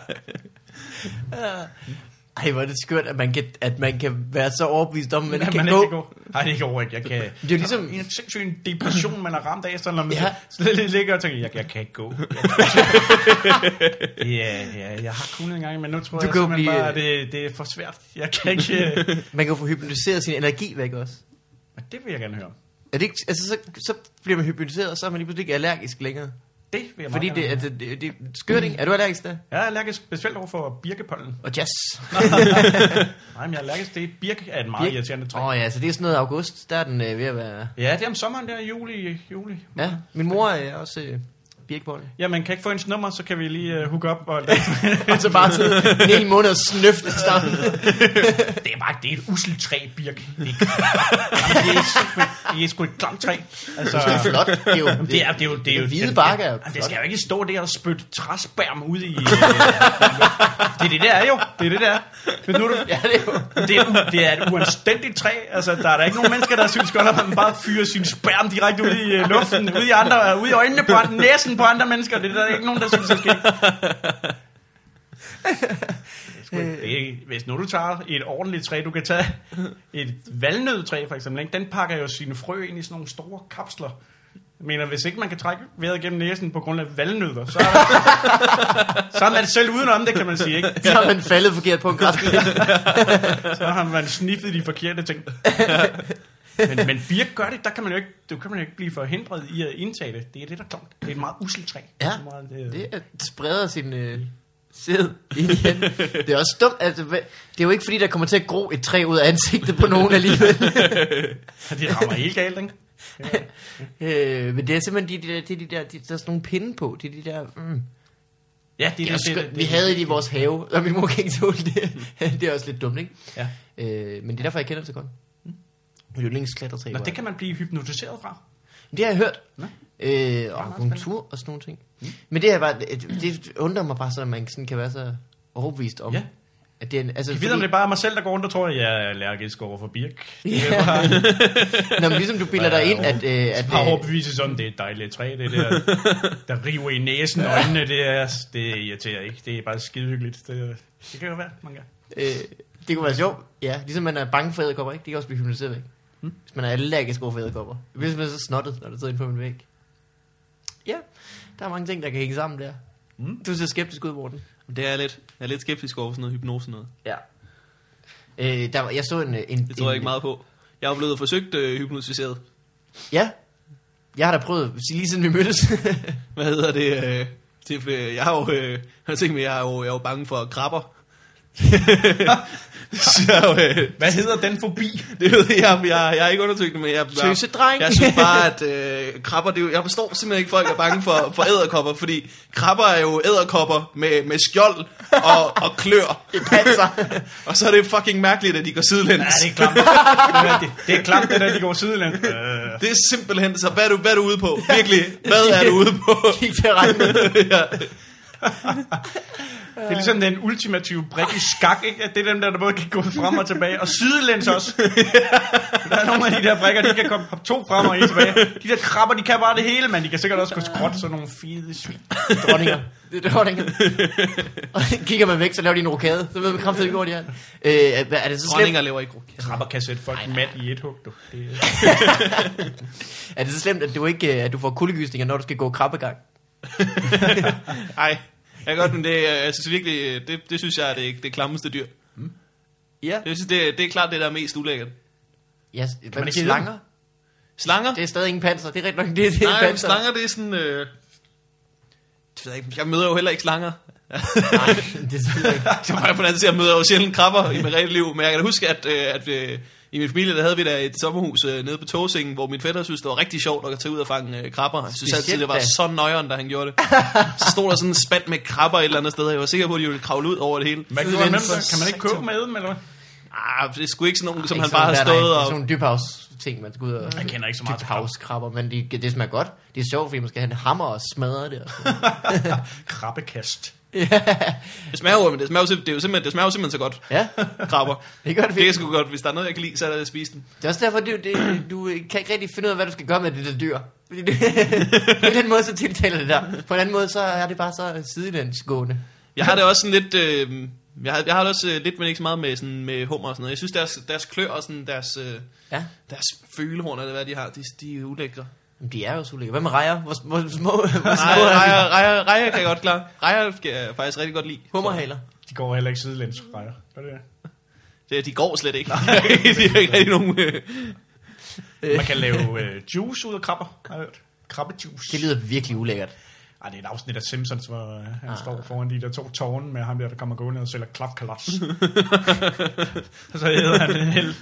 Ej, hvor er det skørt, at man kan, at man kan være så overbevist om, at man ikke kan man gå. ikke kan gå. Nej, det går ikke. Jeg kan... Det er jo ligesom- en sindssyg en depression, man har ramt af, så når man Ja. ja. slet ligger og tænker, jeg, jeg kan ikke gå. Ja, ja, jeg har kunnet en gang, men nu tror Du jeg simpelthen blive- bare, at det, det er for svært. Jeg kan ikke... Man kan jo få hypnotiseret sin energi væk også. Men det vil jeg gerne høre. Er det ikke, altså, så, så bliver man hypnotiseret, og så er man lige pludselig ikke allergisk længere. Det vil jeg Fordi det, altså, det, det, skørt, ikke? Er du allergisk der? Jeg er allergisk specielt over for birkepollen. Og jazz. Nej, men jeg er allergisk. Det er birk er et meget irriterende træ. Åh oh, ja, så det er sådan noget august, der er den øh, ved at være... Ja, det er om sommeren der, juli. juli. Ja, min mor er også øh, birkebolle. Ja, man kan ikke få ens nummer, så kan vi lige uh, hook op. Og Og så bare sidde en hel måned og snøfte stammen. det er bare det er et uselt træ, birk. Det er, det er, det er sgu et klamt træ. Altså, Det er flot. Det er jo, Jamen, det er, det er jo, det er jo, hvide bakke er jo Jamen, det skal jo ikke stå der og spytte træspærm ud i... øh, det er det, der er jo. Det er det, der er. Hvis nu du, Ja, det er jo... det, er, det er et uanstændigt træ. Altså, der er der ikke nogen mennesker, der synes godt, at man bare fyrer sin spærm direkte ud i øh, luften, ud i, andre, ud i øjnene på andre, næsen på andre mennesker. Det er der ikke nogen, der synes, det skal. Det er, ikke- hvis nu du tager et ordentligt træ, du kan tage et valnødtræ for eksempel, ikke? den pakker jo sine frø ind i sådan nogle store kapsler. Jeg mener, hvis ikke man kan trække vejret gennem næsen på grund af valnødder, så er, så er man selv udenom det, kan man sige. Ikke? Så har man faldet forkert på en græsplæne. Så har man sniffet de forkerte ting. Men, men birk gør det, der kan man jo ikke, du kan man jo ikke blive forhindret i at indtage det. Det er det, der er klamt. Det er et meget uselt træ. Ja, Det er meget, det, Det er, spreder sin, øh, Sid igen. Det er også dumt. Altså, det er jo ikke fordi, der kommer til at gro et træ ud af ansigtet på nogen alligevel. De rammer helt galt, ikke? øh, men det er simpelthen de, de, der, de, de der, de, der er sådan nogle pinde på. Det er de der... Mm. Ja, Det er også skønt. vi havde det i vores have, og min mor kan ikke tåle det. det er også lidt dumt, ikke? Ja. Øh, men det er derfor, jeg kender det så godt. Mm. Yndlingsklatretræ. Nå, det kan man blive hypnotiseret fra. Det har jeg hørt. Nå. Øh, og akupunktur og sådan nogle ting. Mm. Men det, er bare, det, det undrer mig bare så, at man sådan kan være så overbevist om, Ja. at det er altså, Jeg ved, om det er bare mig selv, der går rundt og tror, at jeg er allergisk over for birk. Ja. er bare, Nå, men ligesom du bilder dig ind, at, øh, at bare øh, overbevise sådan, det er et dejligt træ, det der, der river i næsen og øjnene, det, er, det irriterer ikke. Det er bare skide hyggeligt. Det, det kan jo være, man kan. øh, det kunne være sjovt. Ja, ligesom man er bange for æderkopper, ikke? Det kan også blive hypnotiseret væk. Mm. Hvis man er allergisk over for æderkopper. Det bliver simpelthen så snottet, når det sidder inde på min væg. Ja, der er mange ting, der kan hænge sammen der. Mm. Du ser skeptisk ud, Morten. Det er jeg lidt. Jeg er lidt skeptisk over sådan noget hypnose noget. Ja. Øh, der var, jeg så en... en Det tror jeg en, ikke meget på. Jeg er blevet forsøgt øh, hypnotiseret. Ja. Jeg har da prøvet, lige siden vi mødtes. Hvad hedder det? Øh, det jeg har jo, øh, jeg mig, jeg er jo, jeg er jo bange for krabber. Så jeg, øh, Hvad hedder den forbi? det ved jeg, jeg, jeg, jeg har ikke undersøgt det, men jeg, jeg, Tøsedreng. jeg synes bare, at øh, krabber, det er jo, jeg forstår simpelthen ikke, folk er bange for, for æderkopper, fordi krabber er jo æderkopper med, med skjold og, og klør. I panser. Og så er det fucking mærkeligt, at de går sidelæns. Ja, det er klamt. Det er, det, er klamt, det der, de går sidelænd. Øh, Det er simpelthen, så hvad er du, hvad er du ude på? Virkelig, hvad er du ude på? Kig til regnen. ja. Det er ligesom den ultimative brik i skak, ikke? At det er dem der, der både kan gå frem og tilbage. Og sidelæns også. Der er nogle af de der brikker, de kan komme to frem og en tilbage. De der krabber, de kan bare det hele, men de kan sikkert også gå skråt, sådan nogle fede svin. Dronninger. Det er dronninger. Og kigger man væk, så laver de en rokade. Så ved man kraftigt, hvor de er. Øh, er er det så slemt, Dronninger lever ikke rokade. Krabber kan sætte folk mat i et hug, du. Det, er det så slemt, at du ikke øh, at du får kuldegysninger, når du skal gå krabbegang? Nej, jeg kan godt, men det, er- jeg synes virkelig, øh, det, det synes jeg er det, det klammeste dyr. Ja. Jeg synes, det, det er klart det, der er mest ulækkert. ja hvad man ikke slanger? Slanger? Det er stadig ingen panser. Det er rigtig nok, det, det er Nej, men panser. slanger, det er sådan... Øh, jeg, ikke, jeg møder jo heller ikke slanger. Nej, det er selvfølgelig ikke. Så bare på den anden side, jeg møder jo sjældent krabber i mit rigtige liv. Men jeg kan da huske, at, øh, at øh, i min familie, der havde vi da et sommerhus øh, nede på Tåsingen, hvor min fætter synes, det var rigtig sjovt at tage ud og fange øh, krabber. Jeg synes altid, det var så nøjeren, da han gjorde det. Så stod der sådan en spand med krabber et eller andet sted. Jeg var sikker på, at de ville kravle ud over det hele. hvad kan, man, kan man ikke købe med dem, eller hvad? Ah, det er sgu ikke sådan nogen, som han bare har er stået og... Sådan nogle dybhavs ting, man skal ud og... Jeg kender ikke så meget til Dybhavskrabber, men de, det smager godt. Det er sjovt, fordi man skal have en hammer og smadre det. Og sådan. Krabbekast. Det smager jo, men det smager jo, det er jo simpelthen, det smager jo simpelthen så godt. ja, Krabber. det gør det Det er virkelig. sgu godt. Hvis der er noget, jeg kan lide, så er det at spise den. Det er også derfor, det, det, du kan ikke rigtig finde ud af, hvad du skal gøre med det der dyr. Fordi det, på den måde, så tiltaler det der. På en anden måde, så er det bare så sidelandsgående. Jeg har det også sådan lidt... Øh, jeg har, jeg har det også øh, lidt, men ikke så meget med, sådan, med hummer og sådan noget. Jeg synes, deres, deres klør og sådan, deres, øh, Ja, deres følehorn, eller hvad de har, de, de er ulækre. Men de er jo så. Hvad med rejer? Hvor, hvor, hvor små, hvor små Nej, er de? rejer, rejer, rejer kan jeg godt klare. Rejer kan jeg faktisk rigtig godt lide. Hummerhaler. De går heller ikke sidelæns, rejer. Gør det det? Det, de går slet ikke. de har ikke rigtig nogen... Øh. Man kan lave øh, juice ud af krabber, har jeg hørt. Krabbejuice. Det lyder virkelig ulækkert. Ej, det er et afsnit af Simpsons, hvor øh, han ah. står foran de der to tårne med ham der, der kommer gående og sælger klapkalas. og så hedder han en hel,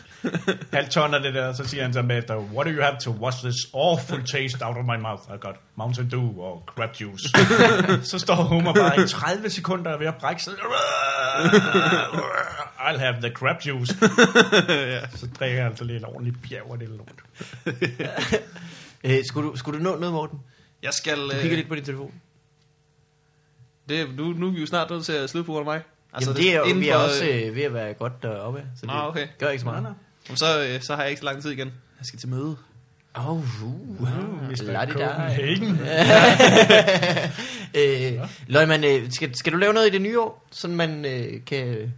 halv ton af det der, og så siger han så bagefter, What do you have to wash this awful taste out of my mouth? I got Mountain Dew og crab juice. så står Homer bare i 30 sekunder er ved at brække sig. I'll have the crab juice. Så drikker han altså lidt ordentligt bjerg og det lort. Øh, skulle, du, skulle du nå noget, Morten? Jeg skal... Du kigger lidt på din telefon. Det, nu, nu er vi jo snart nødt til at slutte på grund af mig. Altså, Jamen, det er jo, vi er også øh, øh, ved at være godt deroppe. af, Så det Nå, okay. gør ikke så meget. Nå, nå. jamen, så, øh, så har jeg ikke så lang tid igen. Jeg skal til møde. Oh, uh, wow. Mr. Lad det Copenhagen. øh, Løgman, øh, skal, skal du lave noget i det nye år, sådan man øh, kan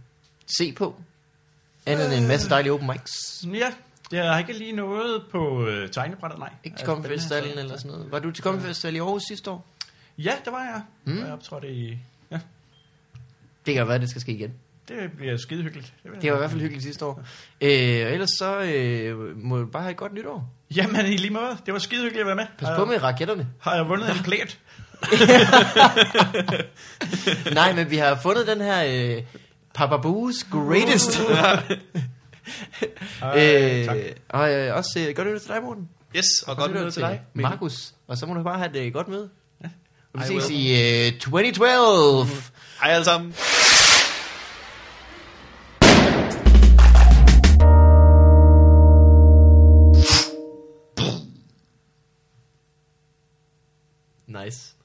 se på? Andet end en masse dejlige open mics. Ja, jeg har ikke lige noget på øh, tegnebrættet, nej. Ikke til Altså, Comedy den her, Festivalen så- eller sådan noget. Var du til Comedy Festival i Aarhus sidste år? Ja, det var jeg. Mm. Jeg optrådte i... Ja, Det kan være, det skal ske igen. det bliver skide hyggeligt. Det, Det var i hvert fald hyggeligt sidste år. Øh, og ellers så øh, må du bare have et godt nytår. Jamen, i lige måde. Det var skide hyggeligt at være med. Pas på med raketterne. Har jeg vundet en plæt? Nej, men vi har fundet den her øh, Papa Boo's Greatest. Øh, tak. og øh, også øh, godt nytår til dig, Morten. Yes, og godt nytår til dig. Markus. Og så må du bare have det godt med. Ja. Og vi I ses will. i øh, 2012. Hej alle sammen. Nice.